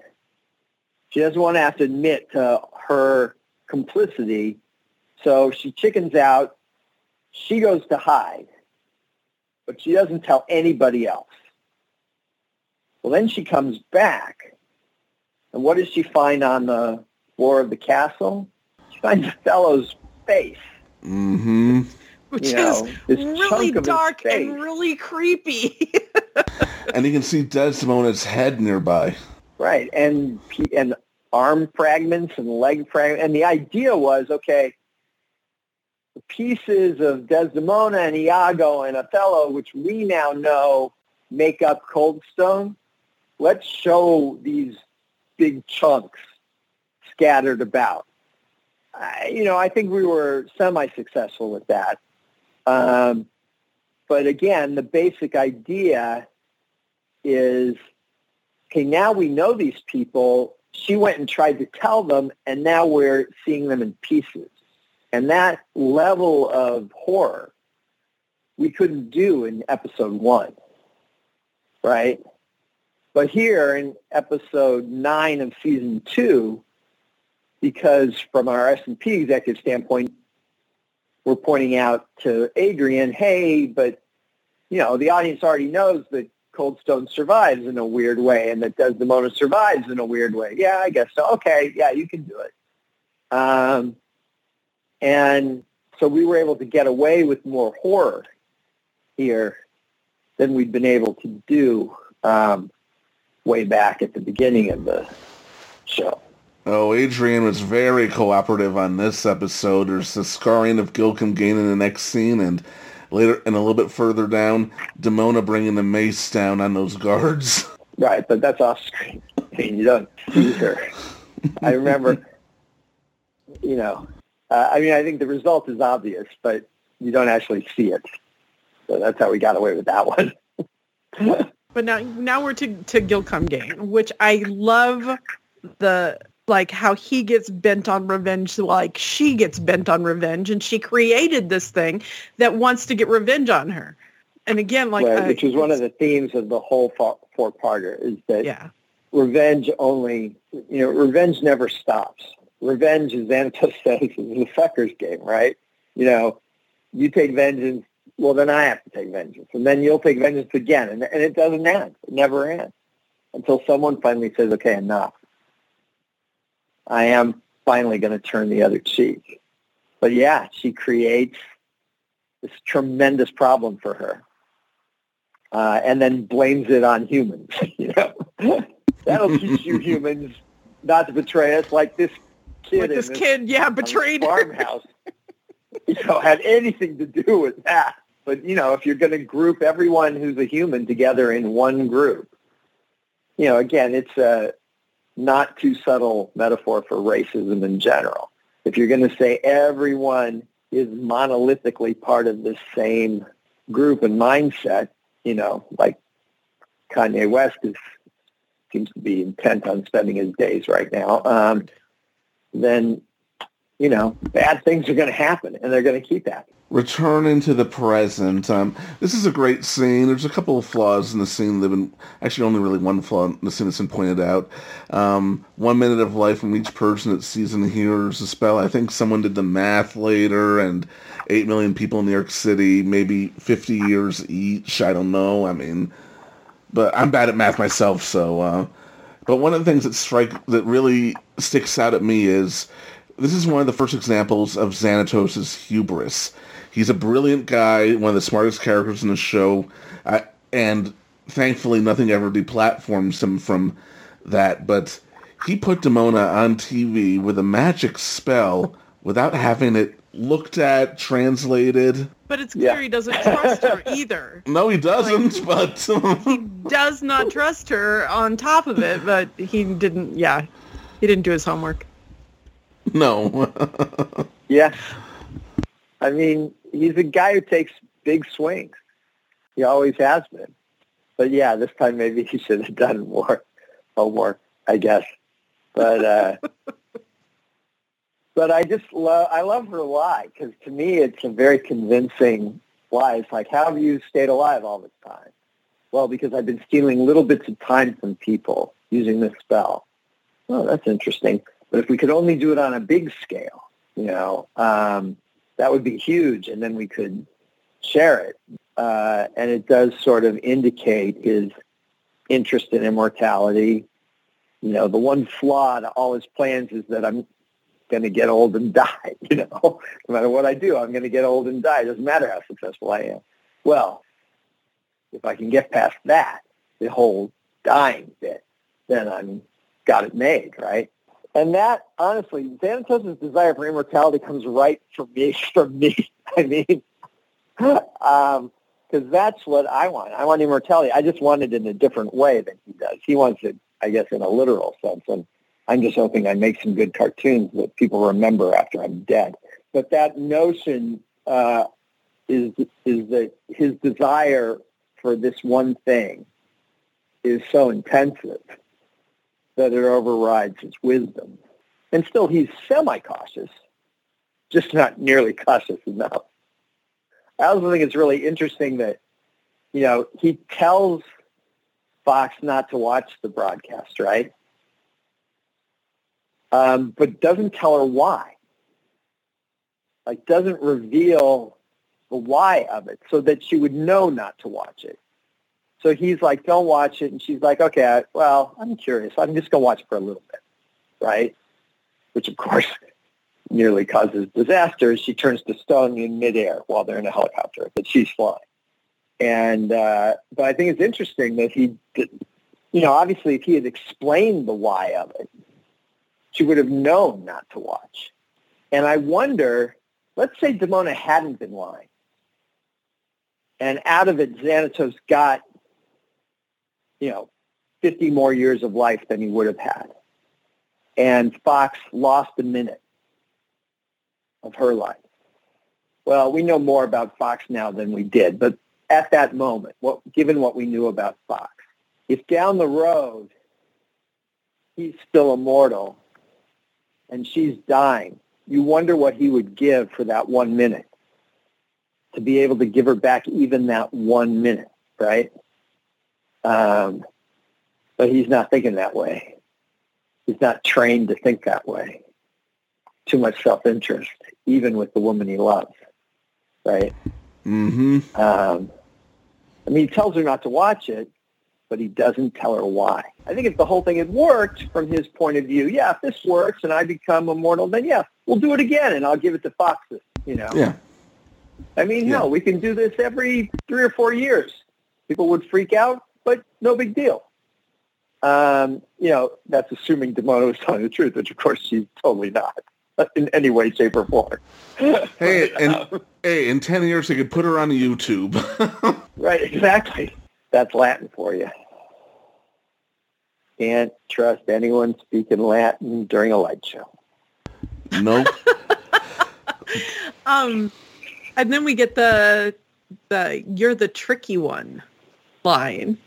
She doesn't want to have to admit to her complicity. So she chickens out. She goes to hide, but she doesn't tell anybody else. Well, then she comes back. And what does she find on the floor of the castle? She finds Othello's face. Mm-hmm. Which you know, is really dark and really creepy. and you can see Desdemona's head nearby. Right, and and arm fragments and leg fragments. And the idea was, okay, the pieces of Desdemona and Iago and Othello, which we now know make up Coldstone, let's show these big chunks scattered about. I, you know, I think we were semi-successful with that. Um, but again, the basic idea is, okay, now we know these people she went and tried to tell them, and now we're seeing them in pieces. And that level of horror we couldn't do in episode one, right? But here in episode nine of season two, because from our S&P executive standpoint, we're pointing out to Adrian, hey, but, you know, the audience already knows that Coldstone survives in a weird way and that Desdemona survives in a weird way. Yeah, I guess so. Okay, yeah, you can do it. Um, and so we were able to get away with more horror here than we'd been able to do um, way back at the beginning of the show. Oh, Adrian was very cooperative on this episode. There's the scarring of Gillecomgain in the next scene, and later and a little bit further down, Demona bringing the mace down on those guards. Right, but that's off screen. I mean, you don't see her. I remember, you know, uh, I mean, I think the result is obvious, but you don't actually see it. So that's how we got away with that one. but now, now we're to to Gillecomgain, which I love the like how he gets bent on revenge like she gets bent on revenge and she created this thing that wants to get revenge on her. And again like right, uh, which is one of the themes of the whole four parter is that yeah. revenge only you know revenge never stops. Revenge as Xanatos says is a sucker's game right? You know you take vengeance well then I have to take vengeance and then you'll take vengeance again and, and it doesn't end it never ends until someone finally says okay enough I am finally going to turn the other cheek. But yeah, she creates this tremendous problem for her, uh, and then blames it on humans. you know, that'll teach you humans not to betray us, like this kid. Like this, this kid, yeah, betrayed farmhouse. you know, had anything to do with that. But you know, if you're going to group everyone who's a human together in one group, you know, again, it's a not too subtle metaphor for racism in general. If you're going to say everyone is monolithically part of the same group and mindset, you know, like Kanye West is seems to be intent on spending his days right now, um, then you know bad things are going to happen, and they're going to keep happening returning to the present. Um, this is a great scene. There's a couple of flaws in the scene. That been actually only really one flaw in the scene that's been pointed out. Um, one minute of life from each person that sees and hears the spell. I think someone did the math later, and eight million people in New York City, maybe 50 years each. I don't know. I mean, but I'm bad at math myself, so. Uh, but one of the things that strike that really sticks out at me is this is one of the first examples of Xanatos' hubris. He's a brilliant guy, one of the smartest characters in the show, uh, and thankfully nothing ever deplatforms him from that. But he put Demona on TV with a magic spell without having it looked at, translated. But it's clear yeah. he doesn't trust her either. No, he doesn't. Like, but he does not trust her. On top of it, but he didn't. Yeah, he didn't do his homework. No. yeah. I mean, he's a guy who takes big swings. He always has been. But yeah, this time maybe he should have done more homework, I guess. But uh, but I just love I love her lie because to me it's a very convincing lie. It's like, how have you stayed alive all this time? Well, because I've been stealing little bits of time from people using this spell. Oh, that's interesting. But if we could only do it on a big scale, you know, um, that would be huge, and then we could share it. Uh, and it does sort of indicate his interest in immortality. You know, the one flaw to all his plans is that I'm going to get old and die. You know, no matter what I do, I'm going to get old and die. It doesn't matter how successful I am. Well, if I can get past that, the whole dying bit, then I'm got it made, right? And that, honestly, Xanatos' desire for immortality comes right from me. From me, I mean, because um, that's what I want. I want immortality. I just want it in a different way than he does. He wants it, I guess, in a literal sense. And I'm just hoping I make some good cartoons that people remember after I'm dead. But that notion uh, is is that his desire for this one thing is so intensive that it overrides his wisdom. And still, he's semi-cautious, just not nearly cautious enough. I also think it's really interesting that, you know, he tells Fox not to watch the broadcast, right? Um, but doesn't tell her why. Like, doesn't reveal the why of it so that she would know not to watch it. So he's like, don't watch it. And she's like, okay, well, I'm curious. I'm just going to watch for a little bit, right? Which, of course, nearly causes disaster. She turns to stone in midair while they're in a helicopter that she's flying. And, uh, but I think it's interesting that he, did, you know, obviously if he had explained the why of it, she would have known not to watch. And I wonder, let's say Demona hadn't been lying. And out of it, Xanatos got you know, 50 more years of life than he would have had. And Fox lost a minute of her life. Well, we know more about Fox now than we did, but at that moment, what, given what we knew about Fox, if down the road he's still immortal and she's dying, you wonder what he would give for that one minute to be able to give her back even that one minute, right? Um, but he's not thinking that way. He's not trained to think that way. Too much self-interest, even with the woman he loves, right? Mm-hmm. Um, I mean, he tells her not to watch it, but he doesn't tell her why. I think if the whole thing had worked from his point of view, yeah, if this works and I become immortal, then yeah, we'll do it again and I'll give it to Foxes, you know? Yeah. I mean, Yeah. hell, we can do this every three or four years. People would freak out, but no big deal. Um, you know, that's assuming Demona is telling the truth, which of course she's totally not in any way, shape, or form. Hey, and hey, in ten years they could put her on YouTube. Right, exactly. That's Latin for you. Can't trust anyone speaking Latin during a light show. nope. Um, and then we get the the "You're the tricky one" line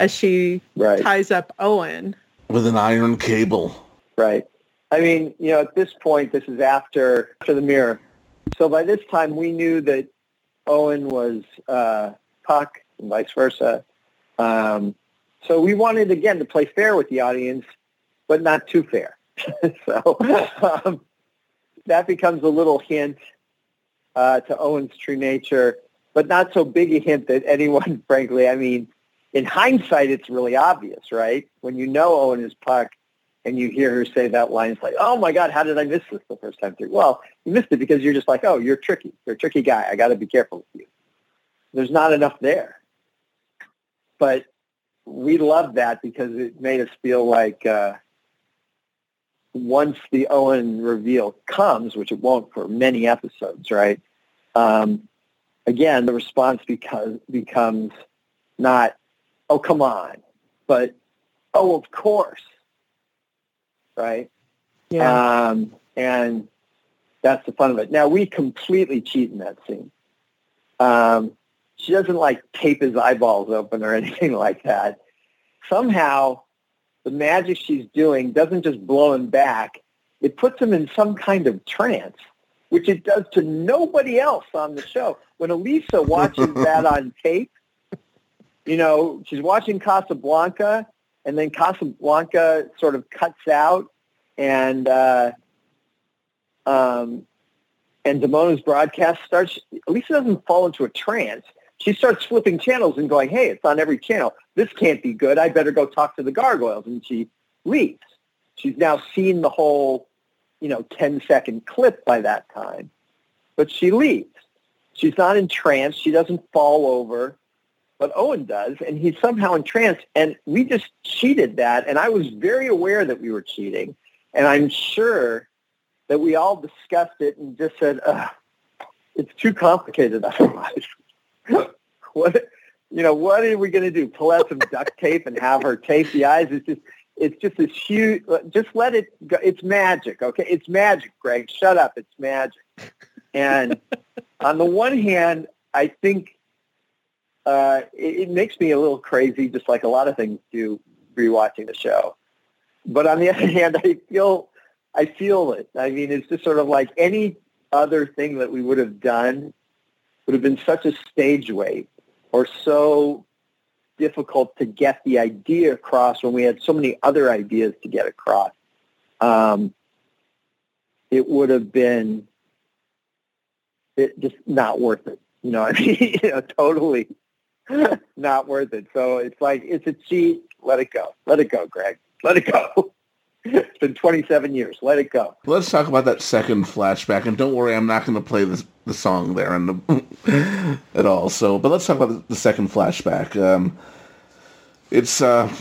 as she Right. ties up Owen. With an iron cable. Right. I mean, you know, at this point, this is after after the mirror. So by this time, we knew that Owen was uh, Puck and vice versa. Um, so we wanted again to play fair with the audience, but not too fair. so um, that becomes a little hint uh, to Owen's true nature, but not so big a hint that anyone, frankly, I mean, in hindsight, it's really obvious, right? When you know Owen is Puck and you hear her say that line, it's like, oh my God, how did I miss this the first time through? Well, you missed it because you're just like, oh, you're tricky. You're a tricky guy. I got to be careful with you. There's not enough there. But we loved that because it made us feel like uh, once the Owen reveal comes, which it won't for many episodes, right? Um, again, the response because, becomes not, oh, come on, but, oh, of course, right? Yeah. Um, and that's the fun of it. Now, we completely cheat in that scene. Um, she doesn't like tape his eyeballs open or anything like that. Somehow, the magic she's doing doesn't just blow him back. It puts him in some kind of trance, which it does to nobody else on the show. When Elisa watches that on tape, you know, she's watching Casablanca, and then Casablanca sort of cuts out, and uh, um, and Demona's broadcast starts. Elisa doesn't fall into a trance. She starts flipping channels and going, "Hey, it's on every channel. This can't be good. I better go talk to the gargoyles." And she leaves. She's now seen the whole, you know, 10 second clip by that time, but she leaves. She's not in trance. She doesn't fall over, but Owen does, and he's somehow entranced. And we just cheated that, and I was very aware that we were cheating, and I'm sure that we all discussed it and just said, "It's too complicated otherwise." what, you know, what are we going to do? Pull out some duct tape and have her tape the eyes? It's just, it's just this huge. Just let it go. It's magic, okay? It's magic, Greg. Shut up. It's magic. And on the one hand, I think uh, it, it makes me a little crazy, just like a lot of things do, rewatching the show. But on the other hand, I feel, I feel it. I mean, it's just sort of like any other thing that we would have done would have been such a stage weight or so difficult to get the idea across when we had so many other ideas to get across. Um, it would have been it just not worth it. You know, I mean, you know, totally not worth it. So it's like it's a cheat. Let it go. Let it go, Greg. Let it go. it's been 27 years. Let it go. Let's talk about that second flashback, and don't worry, I'm not going to play the the song there and the, at all. So, but let's talk about the, the second flashback. Um, it's uh,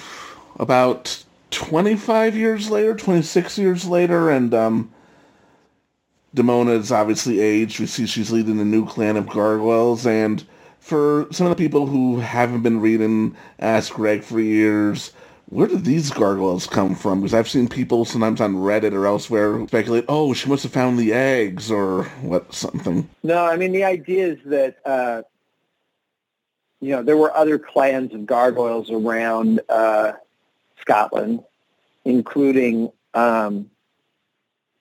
about 25 years later, 26 years later, and um, Demona is obviously aged. We see she's leading a new clan of gargoyles, and for some of the people who haven't been reading Ask Greg for years, where did these gargoyles come from? Because I've seen people sometimes on Reddit or elsewhere speculate, oh, she must have found the eggs or what, something. No, I mean, the idea is that, uh, you know, there were other clans of gargoyles around uh, Scotland, including um,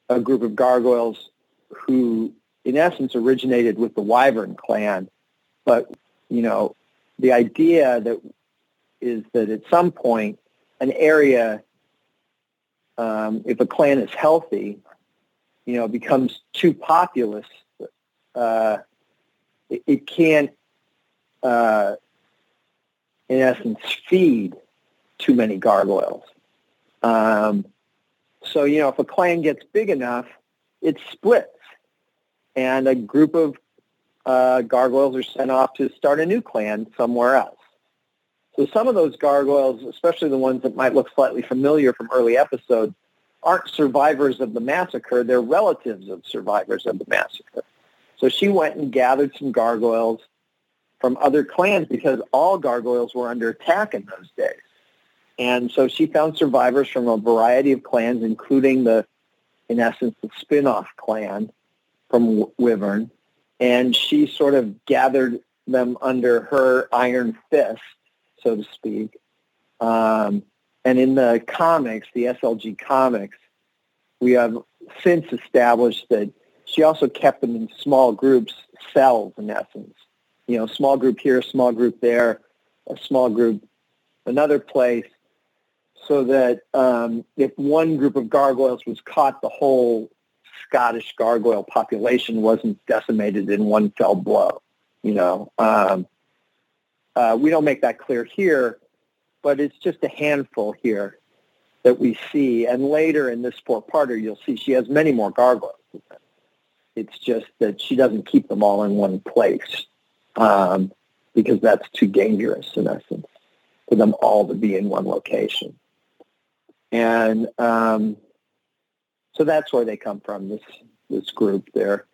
a group of gargoyles who, in essence, originated with the Wyvern clan. But, you know, the idea that is that at some point an area, um, if a clan is healthy, you know, becomes too populous, uh, it, it, can't, uh, in essence, feed too many gargoyles. Um, so, you know, if a clan gets big enough, it splits. And a group of uh, gargoyles are sent off to start a new clan somewhere else. So some of those gargoyles, especially the ones that might look slightly familiar from early episodes, aren't survivors of the massacre. They're relatives of survivors of the massacre. So she went and gathered some gargoyles from other clans because all gargoyles were under attack in those days. And so she found survivors from a variety of clans, including the, in essence, the spin-off clan from Wyvern. And she sort of gathered them under her iron fist so to speak. Um, and in the comics, the SLG comics, we have since established that she also kept them in small groups, cells in essence. You know, small group here, small group there, a small group another place, so that um, if one group of gargoyles was caught, the whole Scottish gargoyle population wasn't decimated in one fell blow. You know, um, uh, we don't make that clear here, but it's just a handful here that we see. And later in this four-parter, you'll see she has many more gargoyles. It's just that she doesn't keep them all in one place um, because that's too dangerous in essence for them all to be in one location. And um, so that's where they come from, this, this group there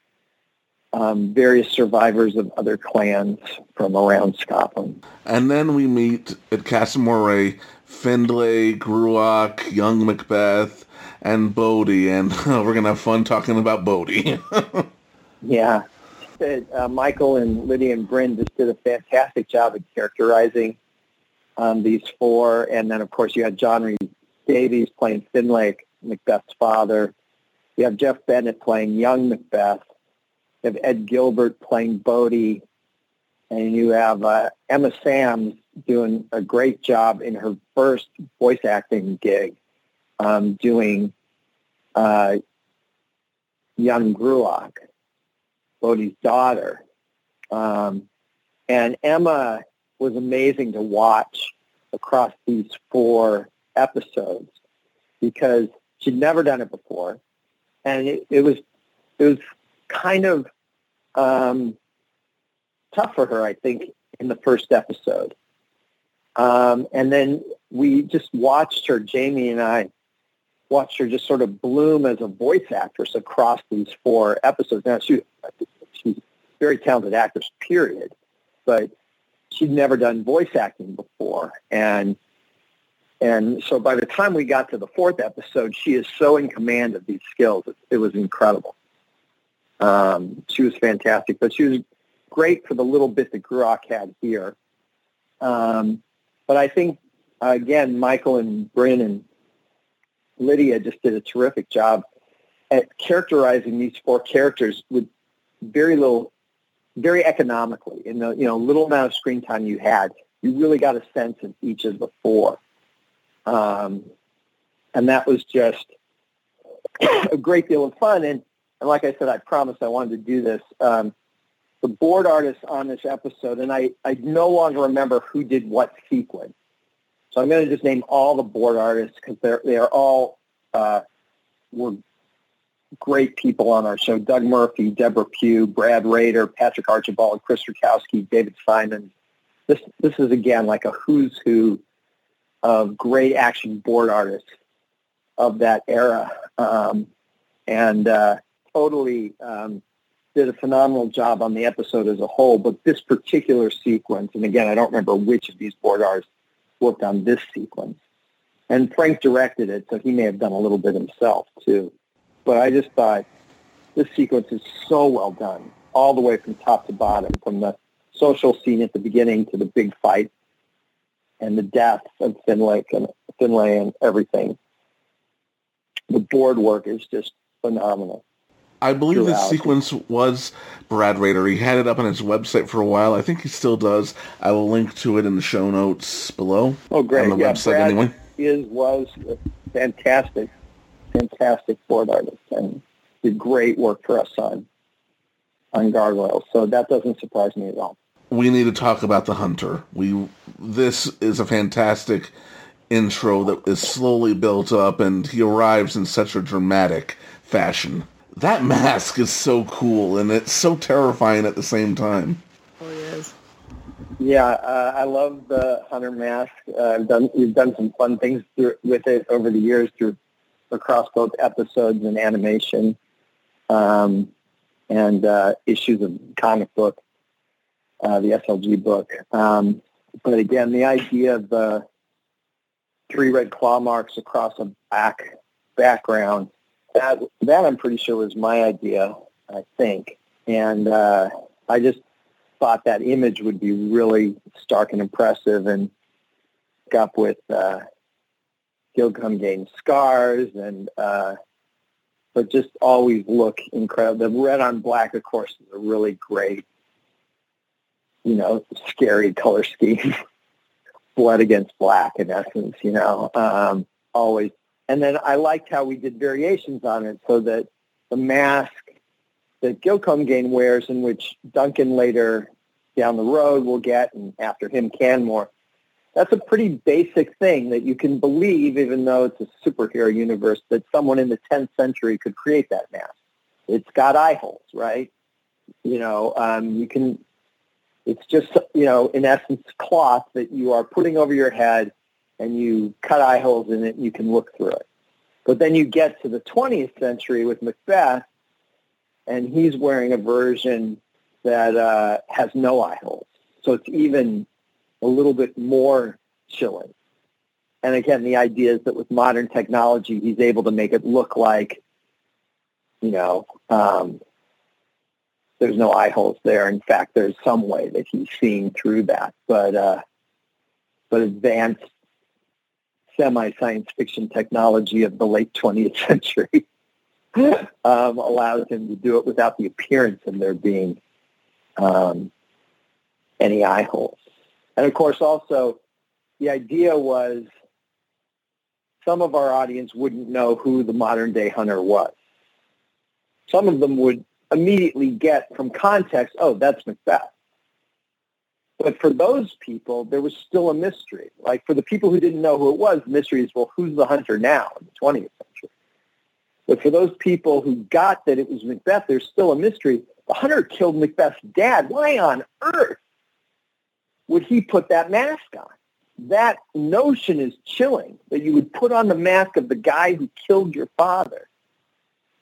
um, various survivors of other clans from around Scotland. And then we meet at Casa Moray Findlaech, Gruach, young Macbeth, and Bodhe, and we're going to have fun talking about Bodhe. yeah. Uh, Michael and Lydia and Brynne just did a fantastic job of characterizing um, these four. And then, of course, you had John Rhys Davies playing Findlaech, Macbeth's father. You have Jeff Bennett playing young Macbeth you have Ed Gilbert playing Bodhe, and you have uh, Emma Samms doing a great job in her first voice acting gig, um, doing uh, young Gruach, Bodhe's daughter. Um, and Emma was amazing to watch across these four episodes because she'd never done it before. And it, it was it was kind of um, tough for her, I think, in the first episode. Um, and then we just watched her, Jamie and I watched her just sort of bloom as a voice actress across these four episodes. Now, she, she's a very talented actress, period, but she'd never done voice acting before. And and so by the time we got to the fourth episode, she is so in command of these skills. It, it was incredible. Um, she was fantastic, but she was great for the little bit that Gruach had here. Um, but I think, again, Michael and Brynne and Lydia just did a terrific job at characterizing these four characters with very little, very economically. In the you know little amount of screen time you had, you really got a sense of each of the four, um, and that was just a great deal of fun. And and like I said, I promised I wanted to do this. Um, the board artists on this episode, and I, I no longer remember who did what sequence. So I'm going to just name all the board artists because they're they are all uh, were great people on our show. Doug Murphy, Deborah Pugh, Brad Rader, Patrick Archibald, Chris Rutkowski, David Simon. This this is again like a who's who of great action board artists of that era. Um, and uh, totally um, did a phenomenal job on the episode as a whole, but this particular sequence, and again, I don't remember which of these board artists worked on this sequence, And Frank directed it, so he may have done a little bit himself too. But I just thought this sequence is so well done, all the way from top to bottom, from the social scene at the beginning to the big fight and the death of Findlaech and Findlaech and everything. The board work is just phenomenal. I believe this throughout. sequence was Brad Rader. He had it up on his website for a while. I think he still does. I will link to it in the show notes below. Oh, great! On the yeah, website, Brad anyway. is was a fantastic, fantastic board artist and did great work for us on on Gargoyles. So that doesn't surprise me at all. We need to talk about the hunter. We this is a fantastic intro that is slowly built up, and he arrives in such a dramatic fashion. That mask is so cool, and it's so terrifying at the same time. Oh, yes. Yeah, uh, I love the hunter mask. Uh, I've done we've done some fun things through, with it over the years through across both episodes and animation, um, and uh, issues of comic book, uh, the SLG book. Um, but again, the idea of the three red claw marks across a black background that that I'm pretty sure was my idea. I think, and uh, I just thought that image would be really stark and impressive and up with uh, Gain scars and uh, but just always look incredible. The red on black, of course, is a really great, you know, scary color scheme. Blood against black, in essence, you know, um, always. And then I liked how we did variations on it so that the mask that Gillecomgain wears, in which Duncan later down the road will get, and after him Canmore, that's a pretty basic thing that you can believe, even though it's a superhero universe, that someone in the 10th century could create that mask. It's got eye holes, right? You know, um, you can, it's just, you know, in essence, cloth that you are putting over your head and you cut eye holes in it and you can look through it. But then you get to the 20th century with Macbeth, and he's wearing a version that uh, has no eye holes. So it's even a little bit more chilling. And again, the idea is that with modern technology, he's able to make it look like, you know, um, there's no eye holes there. In fact, there's some way that he's seeing through that. But uh, but advanced semi-science fiction technology of the late 20th century um, allows him to do it without the appearance of there being um, any eye holes. And of course, also, the idea was some of our audience wouldn't know who the modern day hunter was. Some of them would immediately get from context, oh, that's Macbeth. But for those people, there was still a mystery. Like for the people who didn't know who it was, the mystery is, well, who's the hunter now in the 20th century? But for those people who got that it was Macbeth, there's still a mystery. The hunter killed Macbeth's dad. Why on earth would he put that mask on? That notion is chilling, that you would put on the mask of the guy who killed your father.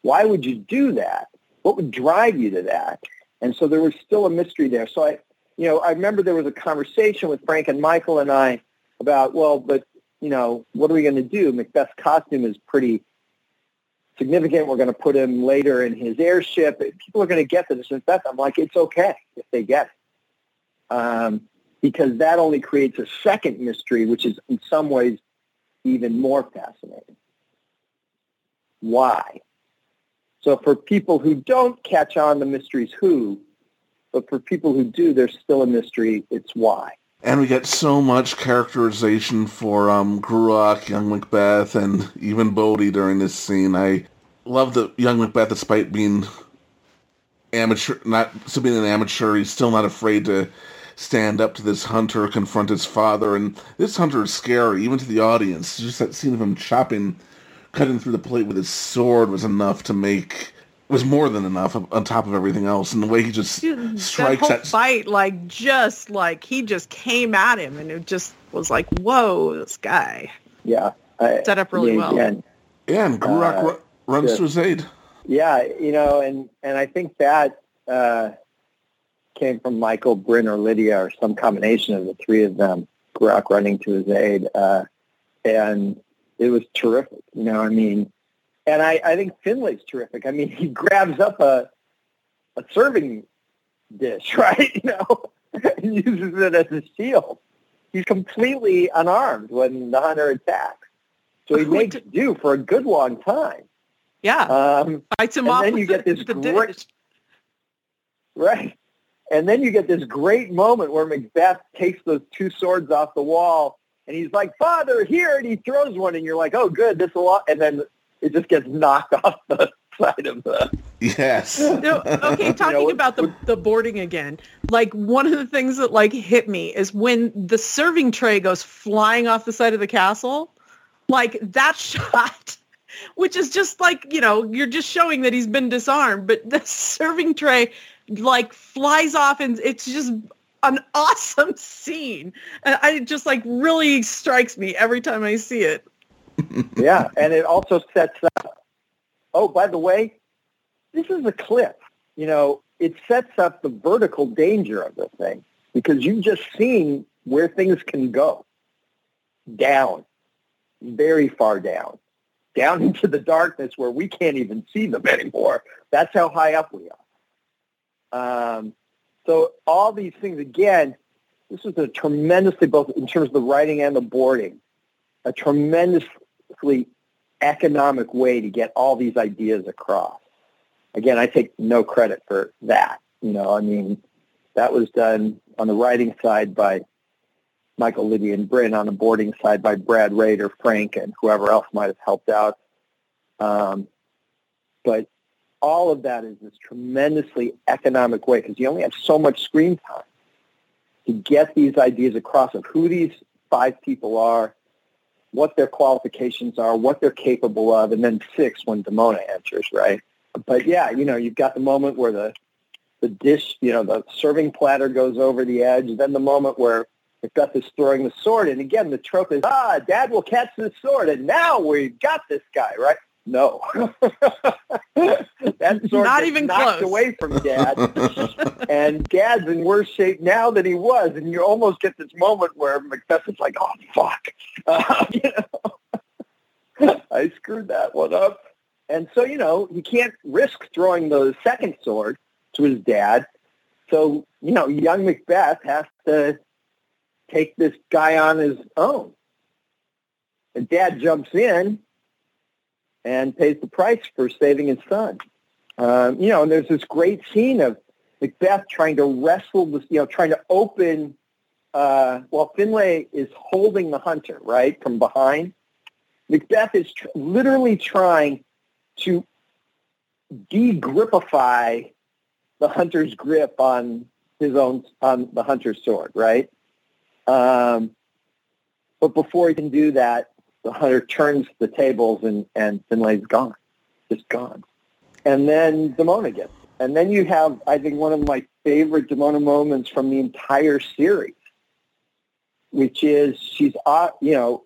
Why would you do that? What would drive you to that? And so there was still a mystery there. So I, you know, I remember there was a conversation with Frank and Michael and I about, well, but, you know, what are we going to do? Macbeth's costume is pretty significant. We're going to put him later in his airship. People are going to get to this Macbeth. I'm like, it's okay if they get it. Um, because that only creates a second mystery, which is in some ways even more fascinating. Why? So for people who don't catch on, the mystery's who, but for people who do, there's still a mystery. It's why. And we get so much characterization for um, Gruach, young Macbeth, and even Bodhe during this scene. I love that young Macbeth, despite being amateur, not still being an amateur, he's still not afraid to stand up to this hunter, confront his father, and this hunter is scary, even to the audience. Just that scene of him chopping, cutting through the plate with his sword was enough to make was more than enough on top of everything else, and the way he just Dude, strikes that whole that. fight, like just like he just came at him, and it just was like, whoa, this guy. Yeah. I, Set up really yeah, well. again, yeah, and Gruach Uh, ru- runs yeah. to his aid. Yeah, you know, and and I think that uh, came from Michael, Brynne, or Lydia, or some combination of the three of them. Gruach running to his aid, uh, and it was terrific. You know, I mean, and I, I think Findlaech's terrific. I mean, he grabs up a a serving dish, right? You know, and uses it as a shield. He's completely unarmed when the hunter attacks, so he makes do for a good long time. Yeah, um, fights him and off. then with you get this the great, dish. right? And then you get this great moment where Macbeth takes those two swords off the wall, and he's like, "Father, here!" and he throws one, and you're like, "Oh, good, this will." And then it just gets knocked off the side of the. Yes. No, okay, talking about the, the boarding again, like one of the things that like hit me is when the serving tray goes flying off the side of the castle, like that shot, which is just like, you know, you're just showing that he's been disarmed, but the serving tray like flies off and it's just an awesome scene. And I just like really strikes me every time I see it. yeah, and it also sets up. Oh, by the way, this is a cliff. You know, it sets up the vertical danger of the thing because you've just seen where things can go. Down, very far down, down into the darkness where we can't even see them anymore. That's how high up we are. Um, so all these things, again, this is a tremendously, both in terms of the writing and the boarding, a tremendously economic way to get all these ideas across. Again, I take no credit for that. You know, I mean, that was done on the writing side by Michael Lydia and Brynne, on the boarding side by Brad Rader, Frank, and whoever else might have helped out. Um, but all of that is this tremendously economic way because you only have so much screen time to get these ideas across of who these five people are, what their qualifications are, what they're capable of, and then six when Demona enters, right? But yeah, you know, you've got the moment where the the dish, you know, the serving platter goes over the edge, then the moment where Macbeth is throwing the sword, and again, the trope is, ah, Dad will catch the sword, and now we've got this guy, right? No, that sword Not even knocked close. away from Dad, and Dad's in worse shape now than he was, and you almost get this moment where Macbeth is like, "Oh fuck," uh, you know, I screwed that one up, and so you know he can't risk throwing the second sword to his dad, so you know young Macbeth has to take this guy on his own, and Dad jumps in and pays the price for saving his son. Um, you know, and there's this great scene of Macbeth trying to wrestle this, you know, trying to open, uh, while Findlaech is holding the hunter, right, from behind. Macbeth is tr- literally trying to de-gripify the hunter's grip on his own, on the hunter's sword, right? Um, but before he can do that, the hunter turns the tables and, and Findlaech's gone, just gone. And then Demona gets it. And then you have, I think, one of my favorite Demona moments from the entire series, which is she's, uh, you know,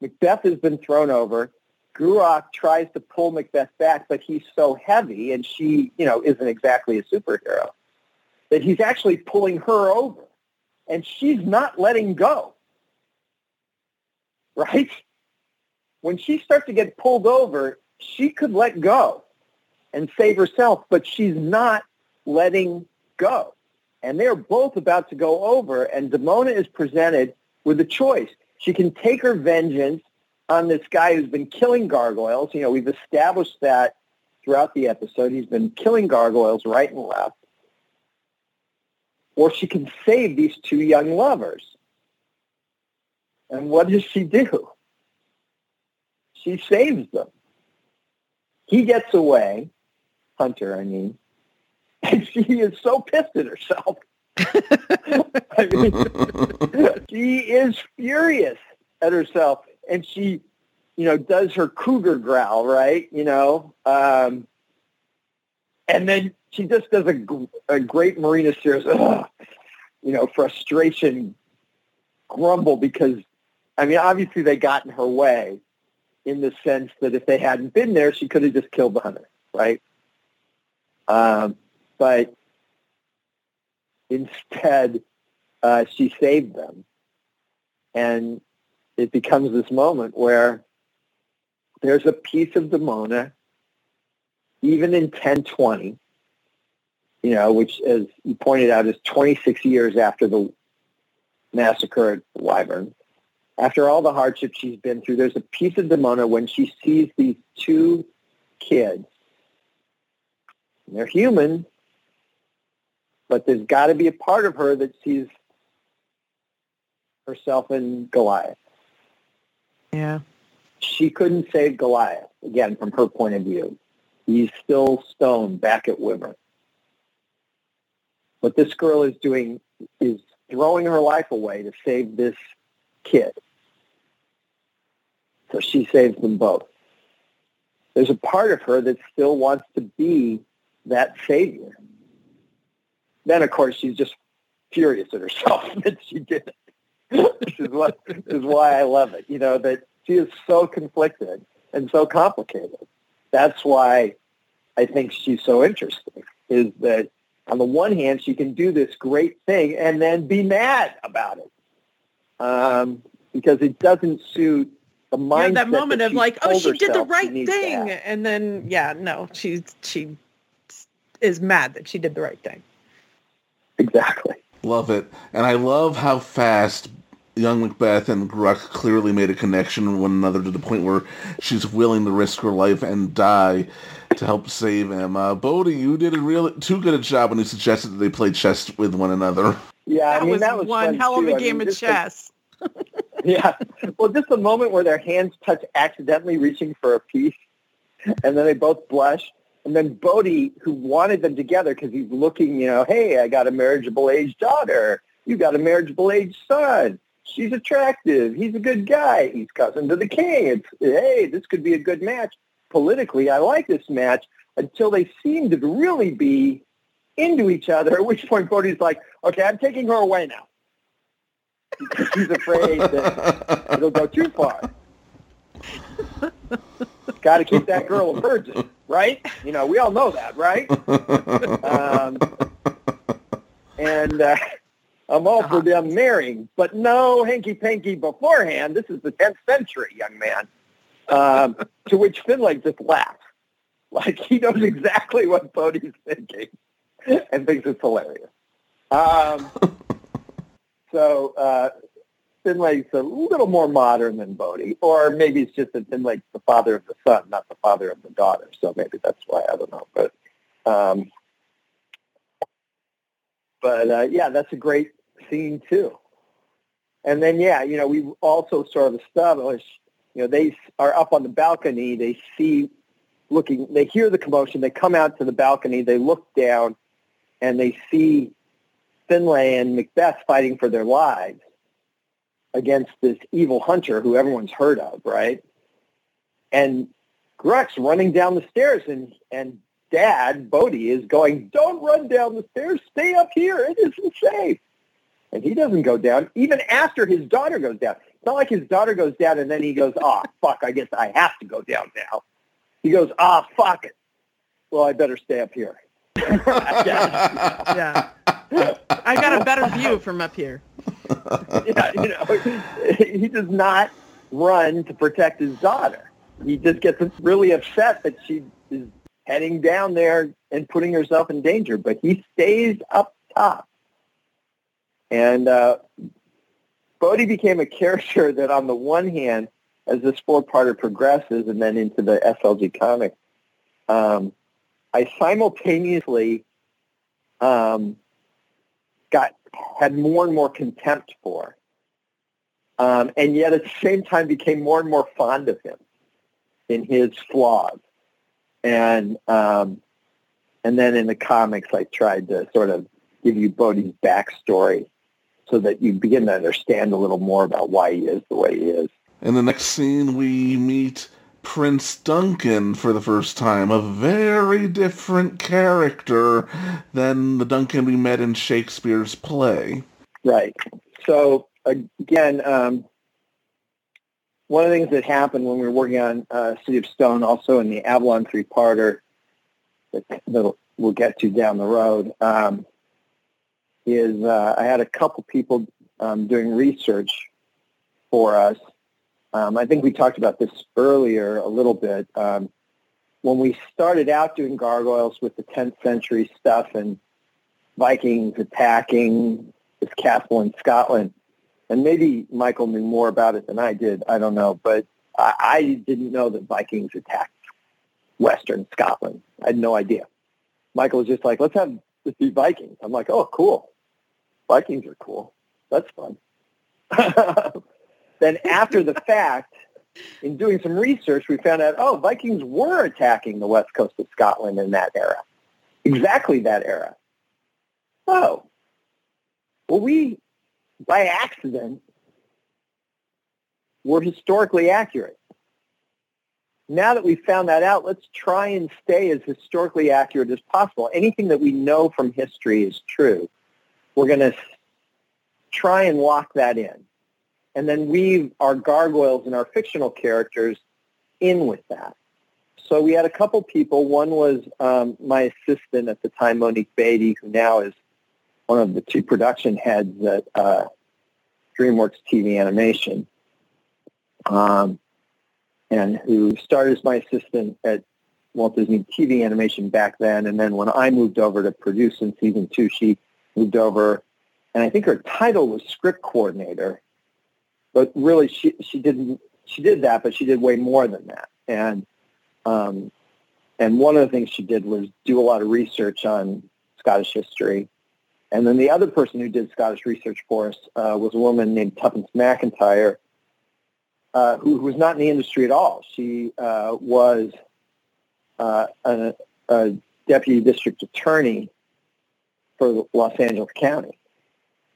Macbeth has been thrown over. Gruach tries to pull Macbeth back, but he's so heavy, and she, you know, isn't exactly a superhero, that he's actually pulling her over, and she's not letting go. Right? When she starts to get pulled over, she could let go and save herself, but she's not letting go. And they're both about to go over, and Demona is presented with a choice. She can take her vengeance on this guy who's been killing gargoyles. You know, we've established that throughout the episode. He's been killing gargoyles right and left. Or she can save these two young lovers. And what does she do? She saves them. He gets away, Hunter, I mean, and she is so pissed at herself. I mean, she is furious at herself, and she, you know, does her cougar growl, right? You know, um, and then she just does a, a great Marina Sirtis, "Ugh," you know, frustration grumble because, I mean, obviously they got in her way in the sense that if they hadn't been there, she could have just killed the hunter, right? Um, but instead, uh, she saved them. And it becomes this moment where there's a piece of Demona, even in 1020, you know, which, as you pointed out, is 26 years after the massacre at Wyvern. After all the hardships she's been through, there's a piece of Demona when she sees these two kids. They're human, but there's got to be a part of her that sees herself in Goliath. Yeah. She couldn't save Goliath, again, from her point of view. He's still stone back at Wyvern. What this girl is doing is throwing her life away to save this kid. So she saves them both. There's a part of her that still wants to be that savior. Then, of course, she's just furious at herself that she did it. this is what is why I love it. You know that she is so conflicted and so complicated. That's why I think she's so interesting. Is that on the one hand she can do this great thing and then be mad about it um, because it doesn't suit the mindset. Yeah, that moment that of like, oh, she did the right thing, have. and then yeah, no, she's she is mad that she did the right thing. Exactly. Love it. And I love how fast young Macbeth and Gruach clearly made a connection with one another to the point where she's willing to risk her life and die to help save him. Uh, Bodhe, you did a real too good a job when you suggested that they play chess with one another. Yeah, That I mean was that was one hell of too. a I game mean, of chess. yeah. Well, just the moment where their hands touch accidentally reaching for a piece, and then they both blush. And then Bodhe, who wanted them together because he's looking, you know, hey, I got a marriageable age daughter. You got a marriageable age son. She's attractive. He's a good guy. He's cousin to the king. It's, hey, this could be a good match. Politically, I like this match until they seem to really be into each other, at which point Bodhe's like, okay, I'm taking her away now. Because he's afraid that it'll go too far. Got to keep that girl a virgin, right? You know, we all know that, right? Um, and uh, I'm all for them marrying, but no hanky-panky beforehand. This is the 10th century, young man. Um, to which Findlaech just laughs. Like he knows exactly what Bodhe's thinking and thinks it's hilarious. Um, so uh, Findlaech's a little more modern than Bodhe, or maybe it's just that Findlaech's the father of the son, not the father of the daughter. So maybe that's why I don't know. But um, but uh, yeah, that's a great scene too. And then yeah, you know, we also sort of established, you know, they are up on the balcony. They see looking, they hear the commotion. They come out to the balcony. They look down, and they see Findlaech and Macbeth fighting for their lives against this evil hunter who everyone's heard of, right? And Gruach's running down the stairs, and and Dad Bodhe is going, "Don't run down the stairs. Stay up here. It isn't safe." And he doesn't go down even after his daughter goes down. It's not like his daughter goes down and then he goes, "Ah, fuck. I guess I have to go down now." He goes, "Ah, fuck it. Well, I better stay up here." Yeah, I got a better view from up here. yeah, you know, he does not run to protect his daughter. He just gets really upset that she is heading down there and putting herself in danger, but he stays up top. And uh, Bodhe became a character that, on the one hand, as this four-parter progresses and then into the SLG comic, um, I simultaneously um, got had more and more contempt for, um, and yet at the same time became more and more fond of him in his flaws. And um, and then in the comics, I tried to sort of give you Bodhe's backstory so that you begin to understand a little more about why he is the way he is. In the next scene, we meet Prince Duncan for the first time, a very different character than the Duncan we met in Shakespeare's play. Right. So again, um, one of the things that happened when we were working on uh, City of Stone, also in the Avalon three-parter that, we'll get to down the road, um, is uh, I had a couple people um, doing research for us Um, I think we talked about this earlier a little bit. Um, when we started out doing gargoyles with the 10th century stuff and Vikings attacking this castle in Scotland, and maybe Michael knew more about it than I did. I don't know, but I, I didn't know that Vikings attacked Western Scotland. I had no idea. Michael was just like, let's have let's do Vikings. I'm like, oh, cool. Vikings are cool. That's fun. then after the fact, in doing some research, we found out, oh, Vikings were attacking the west coast of Scotland in that era. Exactly that era. Oh. Well, we, by accident, were historically accurate. Now that we've found that out, let's try and stay as historically accurate as possible. Anything that we know from history is true. We're going to try and lock that in and then weave our gargoyles and our fictional characters in with that. So we had a couple people. One was um, my assistant at the time, Monique Beatty, who now is one of the two production heads at uh, DreamWorks TV Animation, um, and who started as my assistant at Walt Disney TV Animation back then. And then when I moved over to produce in season two, she moved over, and I think her title was script coordinator but really she she didn't she did that, but she did way more than that. And um, and one of the things she did was do a lot of research on Scottish history. And then the other person who did Scottish research for us uh, was a woman named Tuppence McIntyre, uh, who, who, was not in the industry at all. She uh, was uh, a, a, deputy district attorney for Los Angeles County.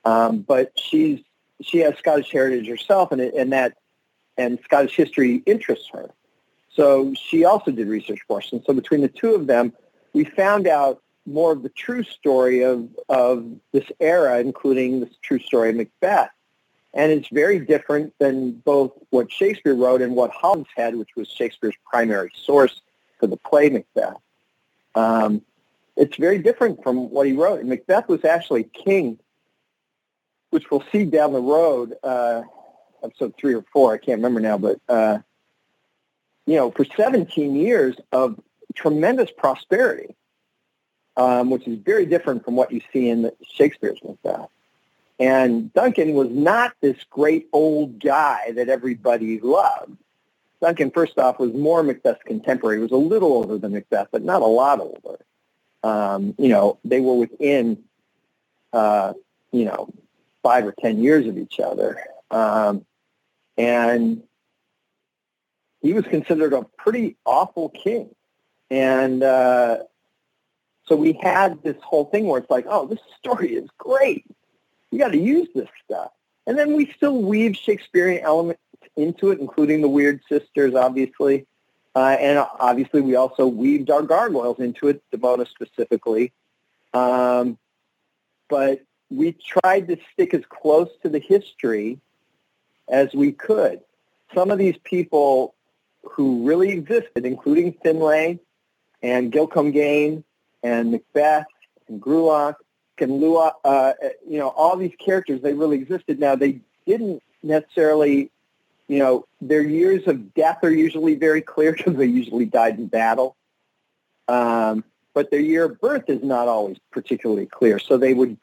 Um, but she's she has Scottish heritage herself, and and that and Scottish history interests her. So she also did research for us, and so between the two of them, we found out more of the true story of of this era, including the true story of Macbeth. And it's very different than both what Shakespeare wrote and what Holinshed, which was Shakespeare's primary source for the play Macbeth. Um, it's very different from what he wrote. Macbeth was actually king which we'll see down the road, uh, episode three or four, I can't remember now, but, uh, you know, for 17 years of tremendous prosperity, um, which is very different from what you see in Shakespeare's Macbeth. And Duncan was not this great old guy that everybody loved. Duncan, first off, was more Macbeth's contemporary. He was a little older than Macbeth, but not a lot older. Um, you know, they were within, uh, you know, five or ten years of each other. Um, and he was considered a pretty awful king. And uh, so we had this whole thing where it's like, oh, this story is great. You got to use this stuff. And then we still weave Shakespearean elements into it, including the weird sisters, obviously. Uh, and obviously, we also weaved our gargoyles into it, Demona specifically. Um, but we tried to stick as close to the history as we could. Some of these people who really existed, including Findlaech and Gillecomgain and Macbeth and Gruach and Lulach, uh, you know, all these characters, they really existed. Now, they didn't necessarily, you know, their years of death are usually very clear because they usually died in battle. Um, but their year of birth is not always particularly clear. So they would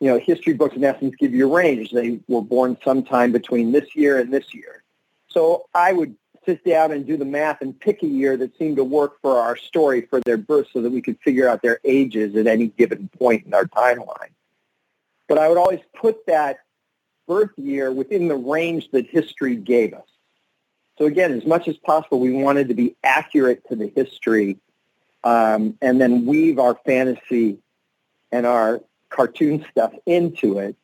you know, history books in essence give you a range. They were born sometime between this year and this year. So I would sit down and do the math and pick a year that seemed to work for our story for their birth so that we could figure out their ages at any given point in our timeline. But I would always put that birth year within the range that history gave us. So again, as much as possible, we wanted to be accurate to the history um, and then weave our fantasy and our cartoon stuff into it,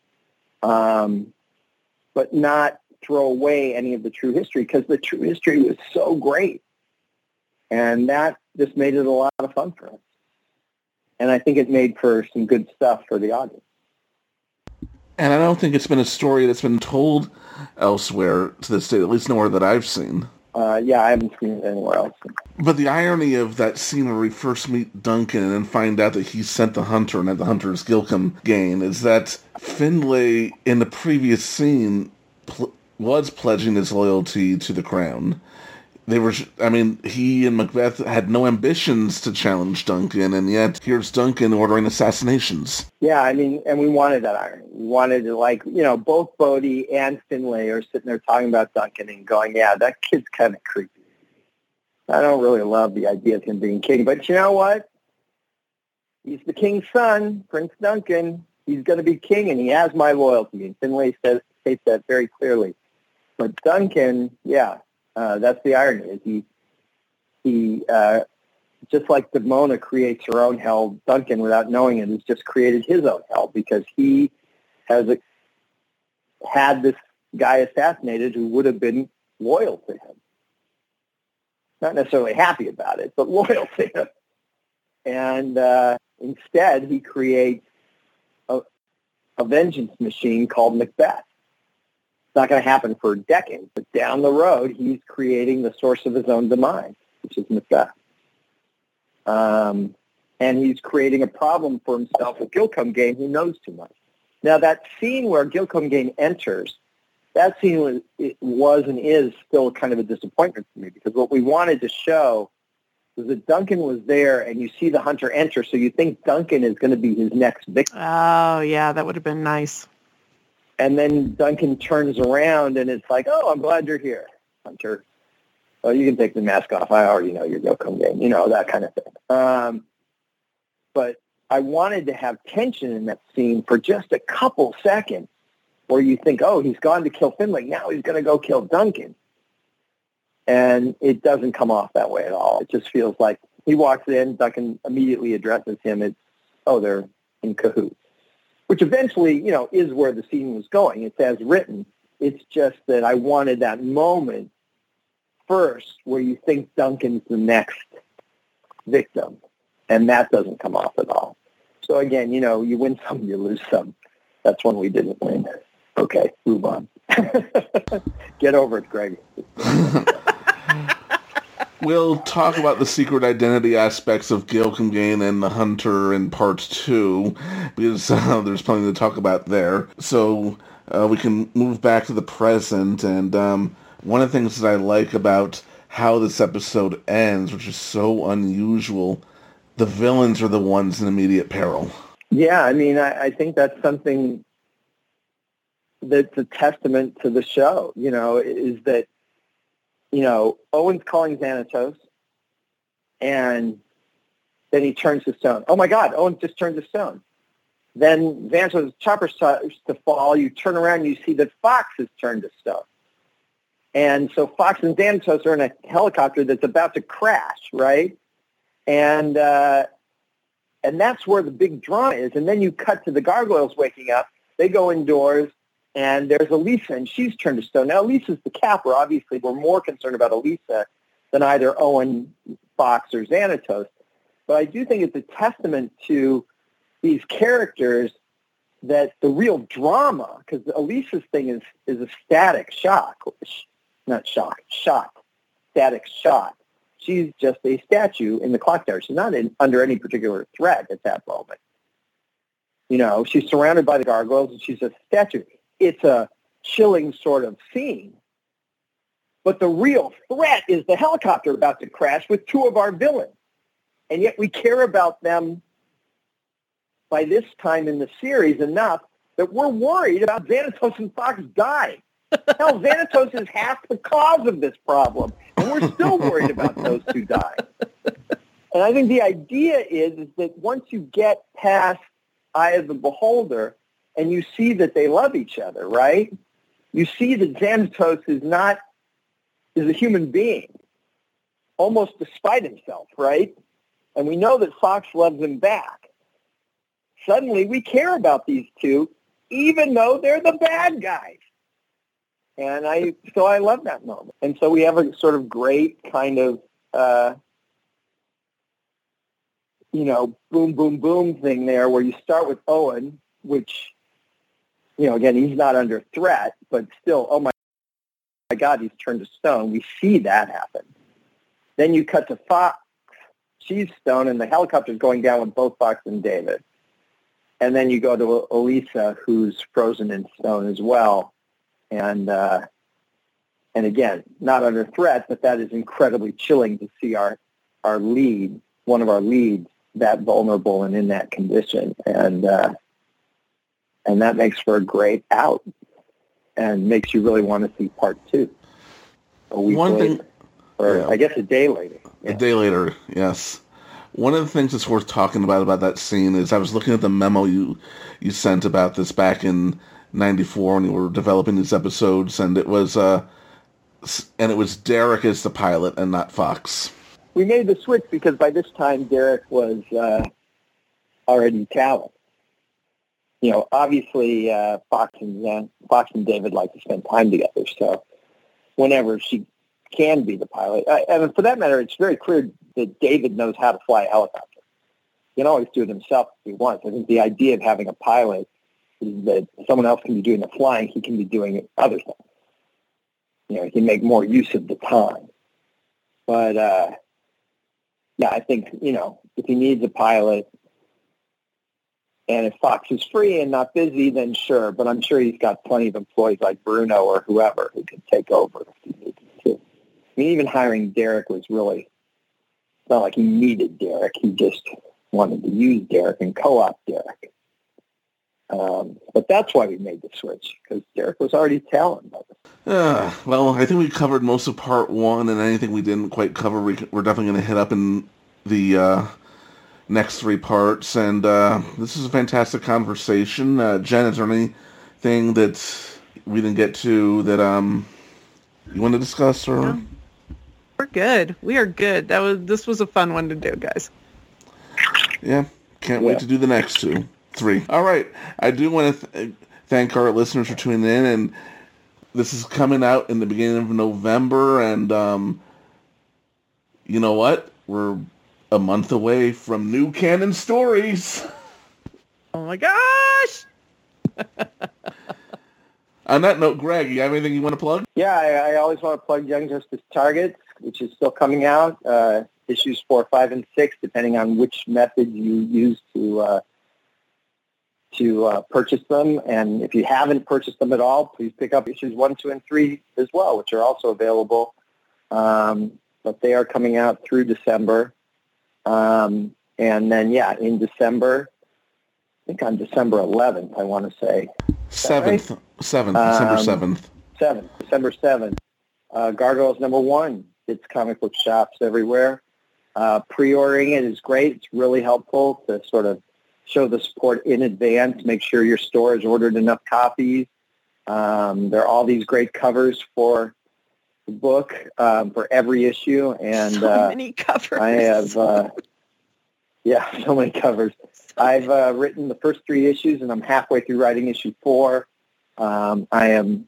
um, but not throw away any of the true history because the true history was so great. And that just made it a lot of fun for us. And I think it made for some good stuff for the audience. And I don't think it's been a story that's been told elsewhere to this day, at least nowhere that I've seen. Uh, yeah, I haven't seen it anywhere else. But the irony of that scene where we first meet Duncan and then find out that he sent the hunter and that the hunter is Gillecomgain is that Findlaech in the previous scene pl- was pledging his loyalty to the crown. They were, I mean, he and Macbeth had no ambitions to challenge Duncan, and yet here's Duncan ordering assassinations. Yeah, I mean, and we wanted that irony. We wanted to, like, you know, both Bodhe and Findlaech are sitting there talking about Duncan and going, yeah, that kid's kind of creepy. I don't really love the idea of him being king, but you know what? He's the king's son, Prince Duncan. He's going to be king, and he has my loyalty. And Findlaech says states that very clearly. But Duncan, yeah, uh, that's the irony. Is he he uh, just like Demona creates her own hell, Duncan, without knowing it, has just created his own hell because he has a, had this guy assassinated who would have been loyal to him. Not necessarily happy about it, but loyal to him. And uh, instead, he creates a, a vengeance machine called Macbeth. It's not going to happen for decades, but down the road, he's creating the source of his own demise, which is Macbeth. Um, and he's creating a problem for himself with Gillecomgain, who knows too much. Now, that scene where Gillecomgain enters, that scene was, was and is still kind of a disappointment for me because what we wanted to show was that Duncan was there and you see the hunter enter, so you think Duncan is going to be his next victim. Oh, yeah, that would have been nice. And then Duncan turns around and it's like, oh, I'm glad you're here, Hunter. Oh, you can take the mask off. I already know you're game, you know, that kind of thing. Um, but I wanted to have tension in that scene for just a couple seconds where you think, oh, he's gone to kill Findlaech. Now he's going to go kill Duncan. And it doesn't come off that way at all. It just feels like he walks in, Duncan immediately addresses him. It's, oh, they're in cahoots, which eventually, you know, is where the scene was going. It's as written. It's just that I wanted that moment first where you think Duncan's the next victim. And that doesn't come off at all. So again, you know, you win some, you lose some. That's when we didn't win. Okay, move on. Get over it, Greg. we'll talk about the secret identity aspects of Gillecomgain and the Hunter in part two, because uh, there's plenty to talk about there. So uh, we can move back to the present, and um, one of the things that I like about how this episode ends, which is so unusual, the villains are the ones in immediate peril. Yeah, I mean, I, I think that's something that's a testament to the show, you know, is that, you know, Owen's calling Xanatos and then he turns to stone. Oh my God, Owen just turned to stone. Then Xanatos' chopper starts to fall. You turn around, you see that Fox has turned to stone. And so Fox and Xanatos are in a helicopter that's about to crash, right? And uh, and that's where the big drama is. And then you cut to the gargoyles waking up. They go indoors, and there's Elisa, and she's turned to stone. Now, Elisa's the capper. Obviously, we're more concerned about Elisa than either Owen, Fox, or Xanatos. But I do think it's a testament to these characters that the real drama, because Elisa's thing is, is a static shock, not shock, shock, static shock. She's just a statue in the clock tower. She's not in, under any particular threat at that moment. You know, she's surrounded by the gargoyles and she's a statue. It's a chilling sort of scene. But the real threat is the helicopter about to crash with two of our villains. And yet we care about them by this time in the series enough that we're worried about Xanatos and Fox dying. Hell, Xanatos is half the cause of this problem, and we're still worried about those two dying. And I think the idea is, is that once you get past Eye of the Beholder and you see that they love each other, right? You see that Xanatos is not, is a human being, almost despite himself, right? And we know that Fox loves him back. Suddenly we care about these two, even though they're the bad guys. And I, so I love that moment. And so we have a sort of great kind of, uh, you know, boom, boom, boom thing there where you start with Owen, which, you know, again, he's not under threat, but still, oh my, my God, he's turned to stone. We see that happen. Then you cut to Fox. She's stone, and the helicopter's going down with both Fox and David. And then you go to Elisa, who's frozen in stone as well and uh, And again, not under threat, but that is incredibly chilling to see our our lead, one of our leads, that vulnerable and in that condition, and uh, and that makes for a great out, and makes you really want to see part two. A week One later, thing- or Yeah. I guess a day later. A day later, yes. One of the things that's worth talking about about that scene is I was looking at the memo you you sent about this back in '94 when you were developing these episodes, and it was uh, and it was Derek as the pilot and not Fox. we made the switch because by this time Derek was uh, already talent. You know, obviously uh, Fox and uh, Fox and David like to spend time together, so whenever she can be the pilot, uh, and for that matter, it's very clear that David knows how to fly a helicopter. He can always do it himself if he wants. I think the idea of having a pilot is that someone else can be doing the flying, he can be doing other things. You know, he can make more use of the time. But uh, yeah, I think, you know, if he needs a pilot and if Fox is free and not busy, then sure. But I'm sure he's got plenty of employees like Bruno or whoever who can take over if he to. I mean, even hiring Derek was really, not like he needed Derek. He just wanted to use Derek and co-op Derek. Um, but that's why we made the switch, because Derek was already talented. Uh, well, I think we covered most of part one, and anything we didn't quite cover, we, we're definitely going to hit up in the uh, next three parts. And uh, this is a fantastic conversation. Uh, Jen, is there anything that we didn't get to that um you want to discuss, or We're good. We are good. That was this was a fun one to do, guys. yeah, can't wait to do the next two, three. All right, I do want to th- thank our listeners for tuning in, and this is coming out in the beginning of November, and um, you know what? We're a month away from new canon stories. Oh my gosh! On that note, Greg, you have anything you want to plug? Yeah, I, I always want to plug Young Justice Targets, which is still coming out, uh, issues four, five, and six, depending on which method you use to uh, to uh, purchase them. And if you haven't purchased them at all, please pick up issues one, two, and three as well, which are also available. Um, but they are coming out through December. Um, and then, yeah, in December, I think on December 11th, I want to say, Seventh, seventh, December Um, seventh. seventh, December seventh. Uh, Gargoyles number one. It's comic book shops everywhere. Uh, pre-ordering it is great. It's really helpful to sort of show the support in advance. Make sure your store has ordered enough copies. Um, there are all these great covers for book um, for every issue, and So uh, many covers. I have, uh, yeah, so many covers. I've uh, written the first three issues, and I'm halfway through writing issue four. Um, I am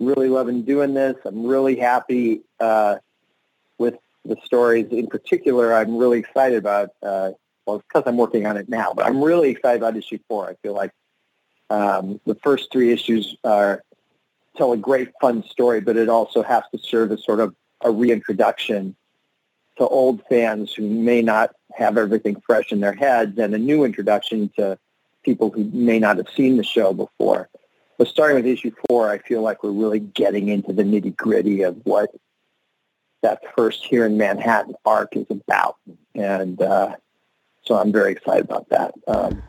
really loving doing this. I'm really happy uh, with the stories. In particular, I'm really excited about. Uh, well, it's because I'm working on it now, but I'm really excited about issue four. I feel like um, the first three issues are tell a great, fun story, but it also has to serve as sort of a reintroduction to old fans who may not have everything fresh in their heads and a new introduction to people who may not have seen the show before. But starting with issue four, I feel like we're really getting into the nitty gritty of what that first here in Manhattan arc is about. And uh, so I'm very excited about that. Um,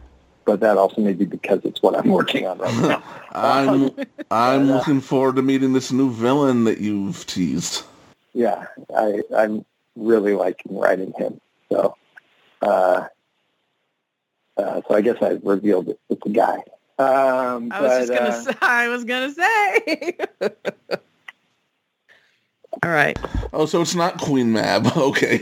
but that also may be because it's what I'm working on right now. I'm I'm looking forward to meeting this new villain that you've teased. yeah, I, I'm really liking writing him. So, uh, uh, so I guess I revealed it. It's a guy. Um, I was but, just gonna uh, say. I was gonna say. All right. Oh, so it's not Queen Mab. Okay.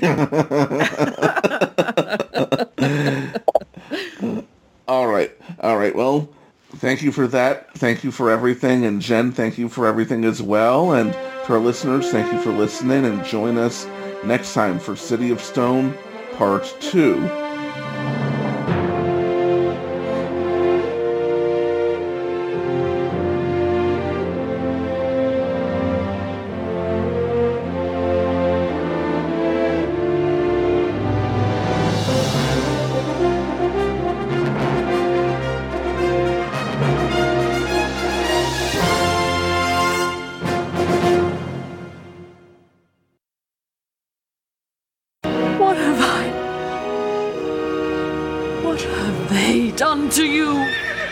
All right. All right. Well, thank you for that. Thank you for everything. And Jen, thank you for everything as well. And to our listeners, thank you for listening and join us next time for City of Stone Part 2.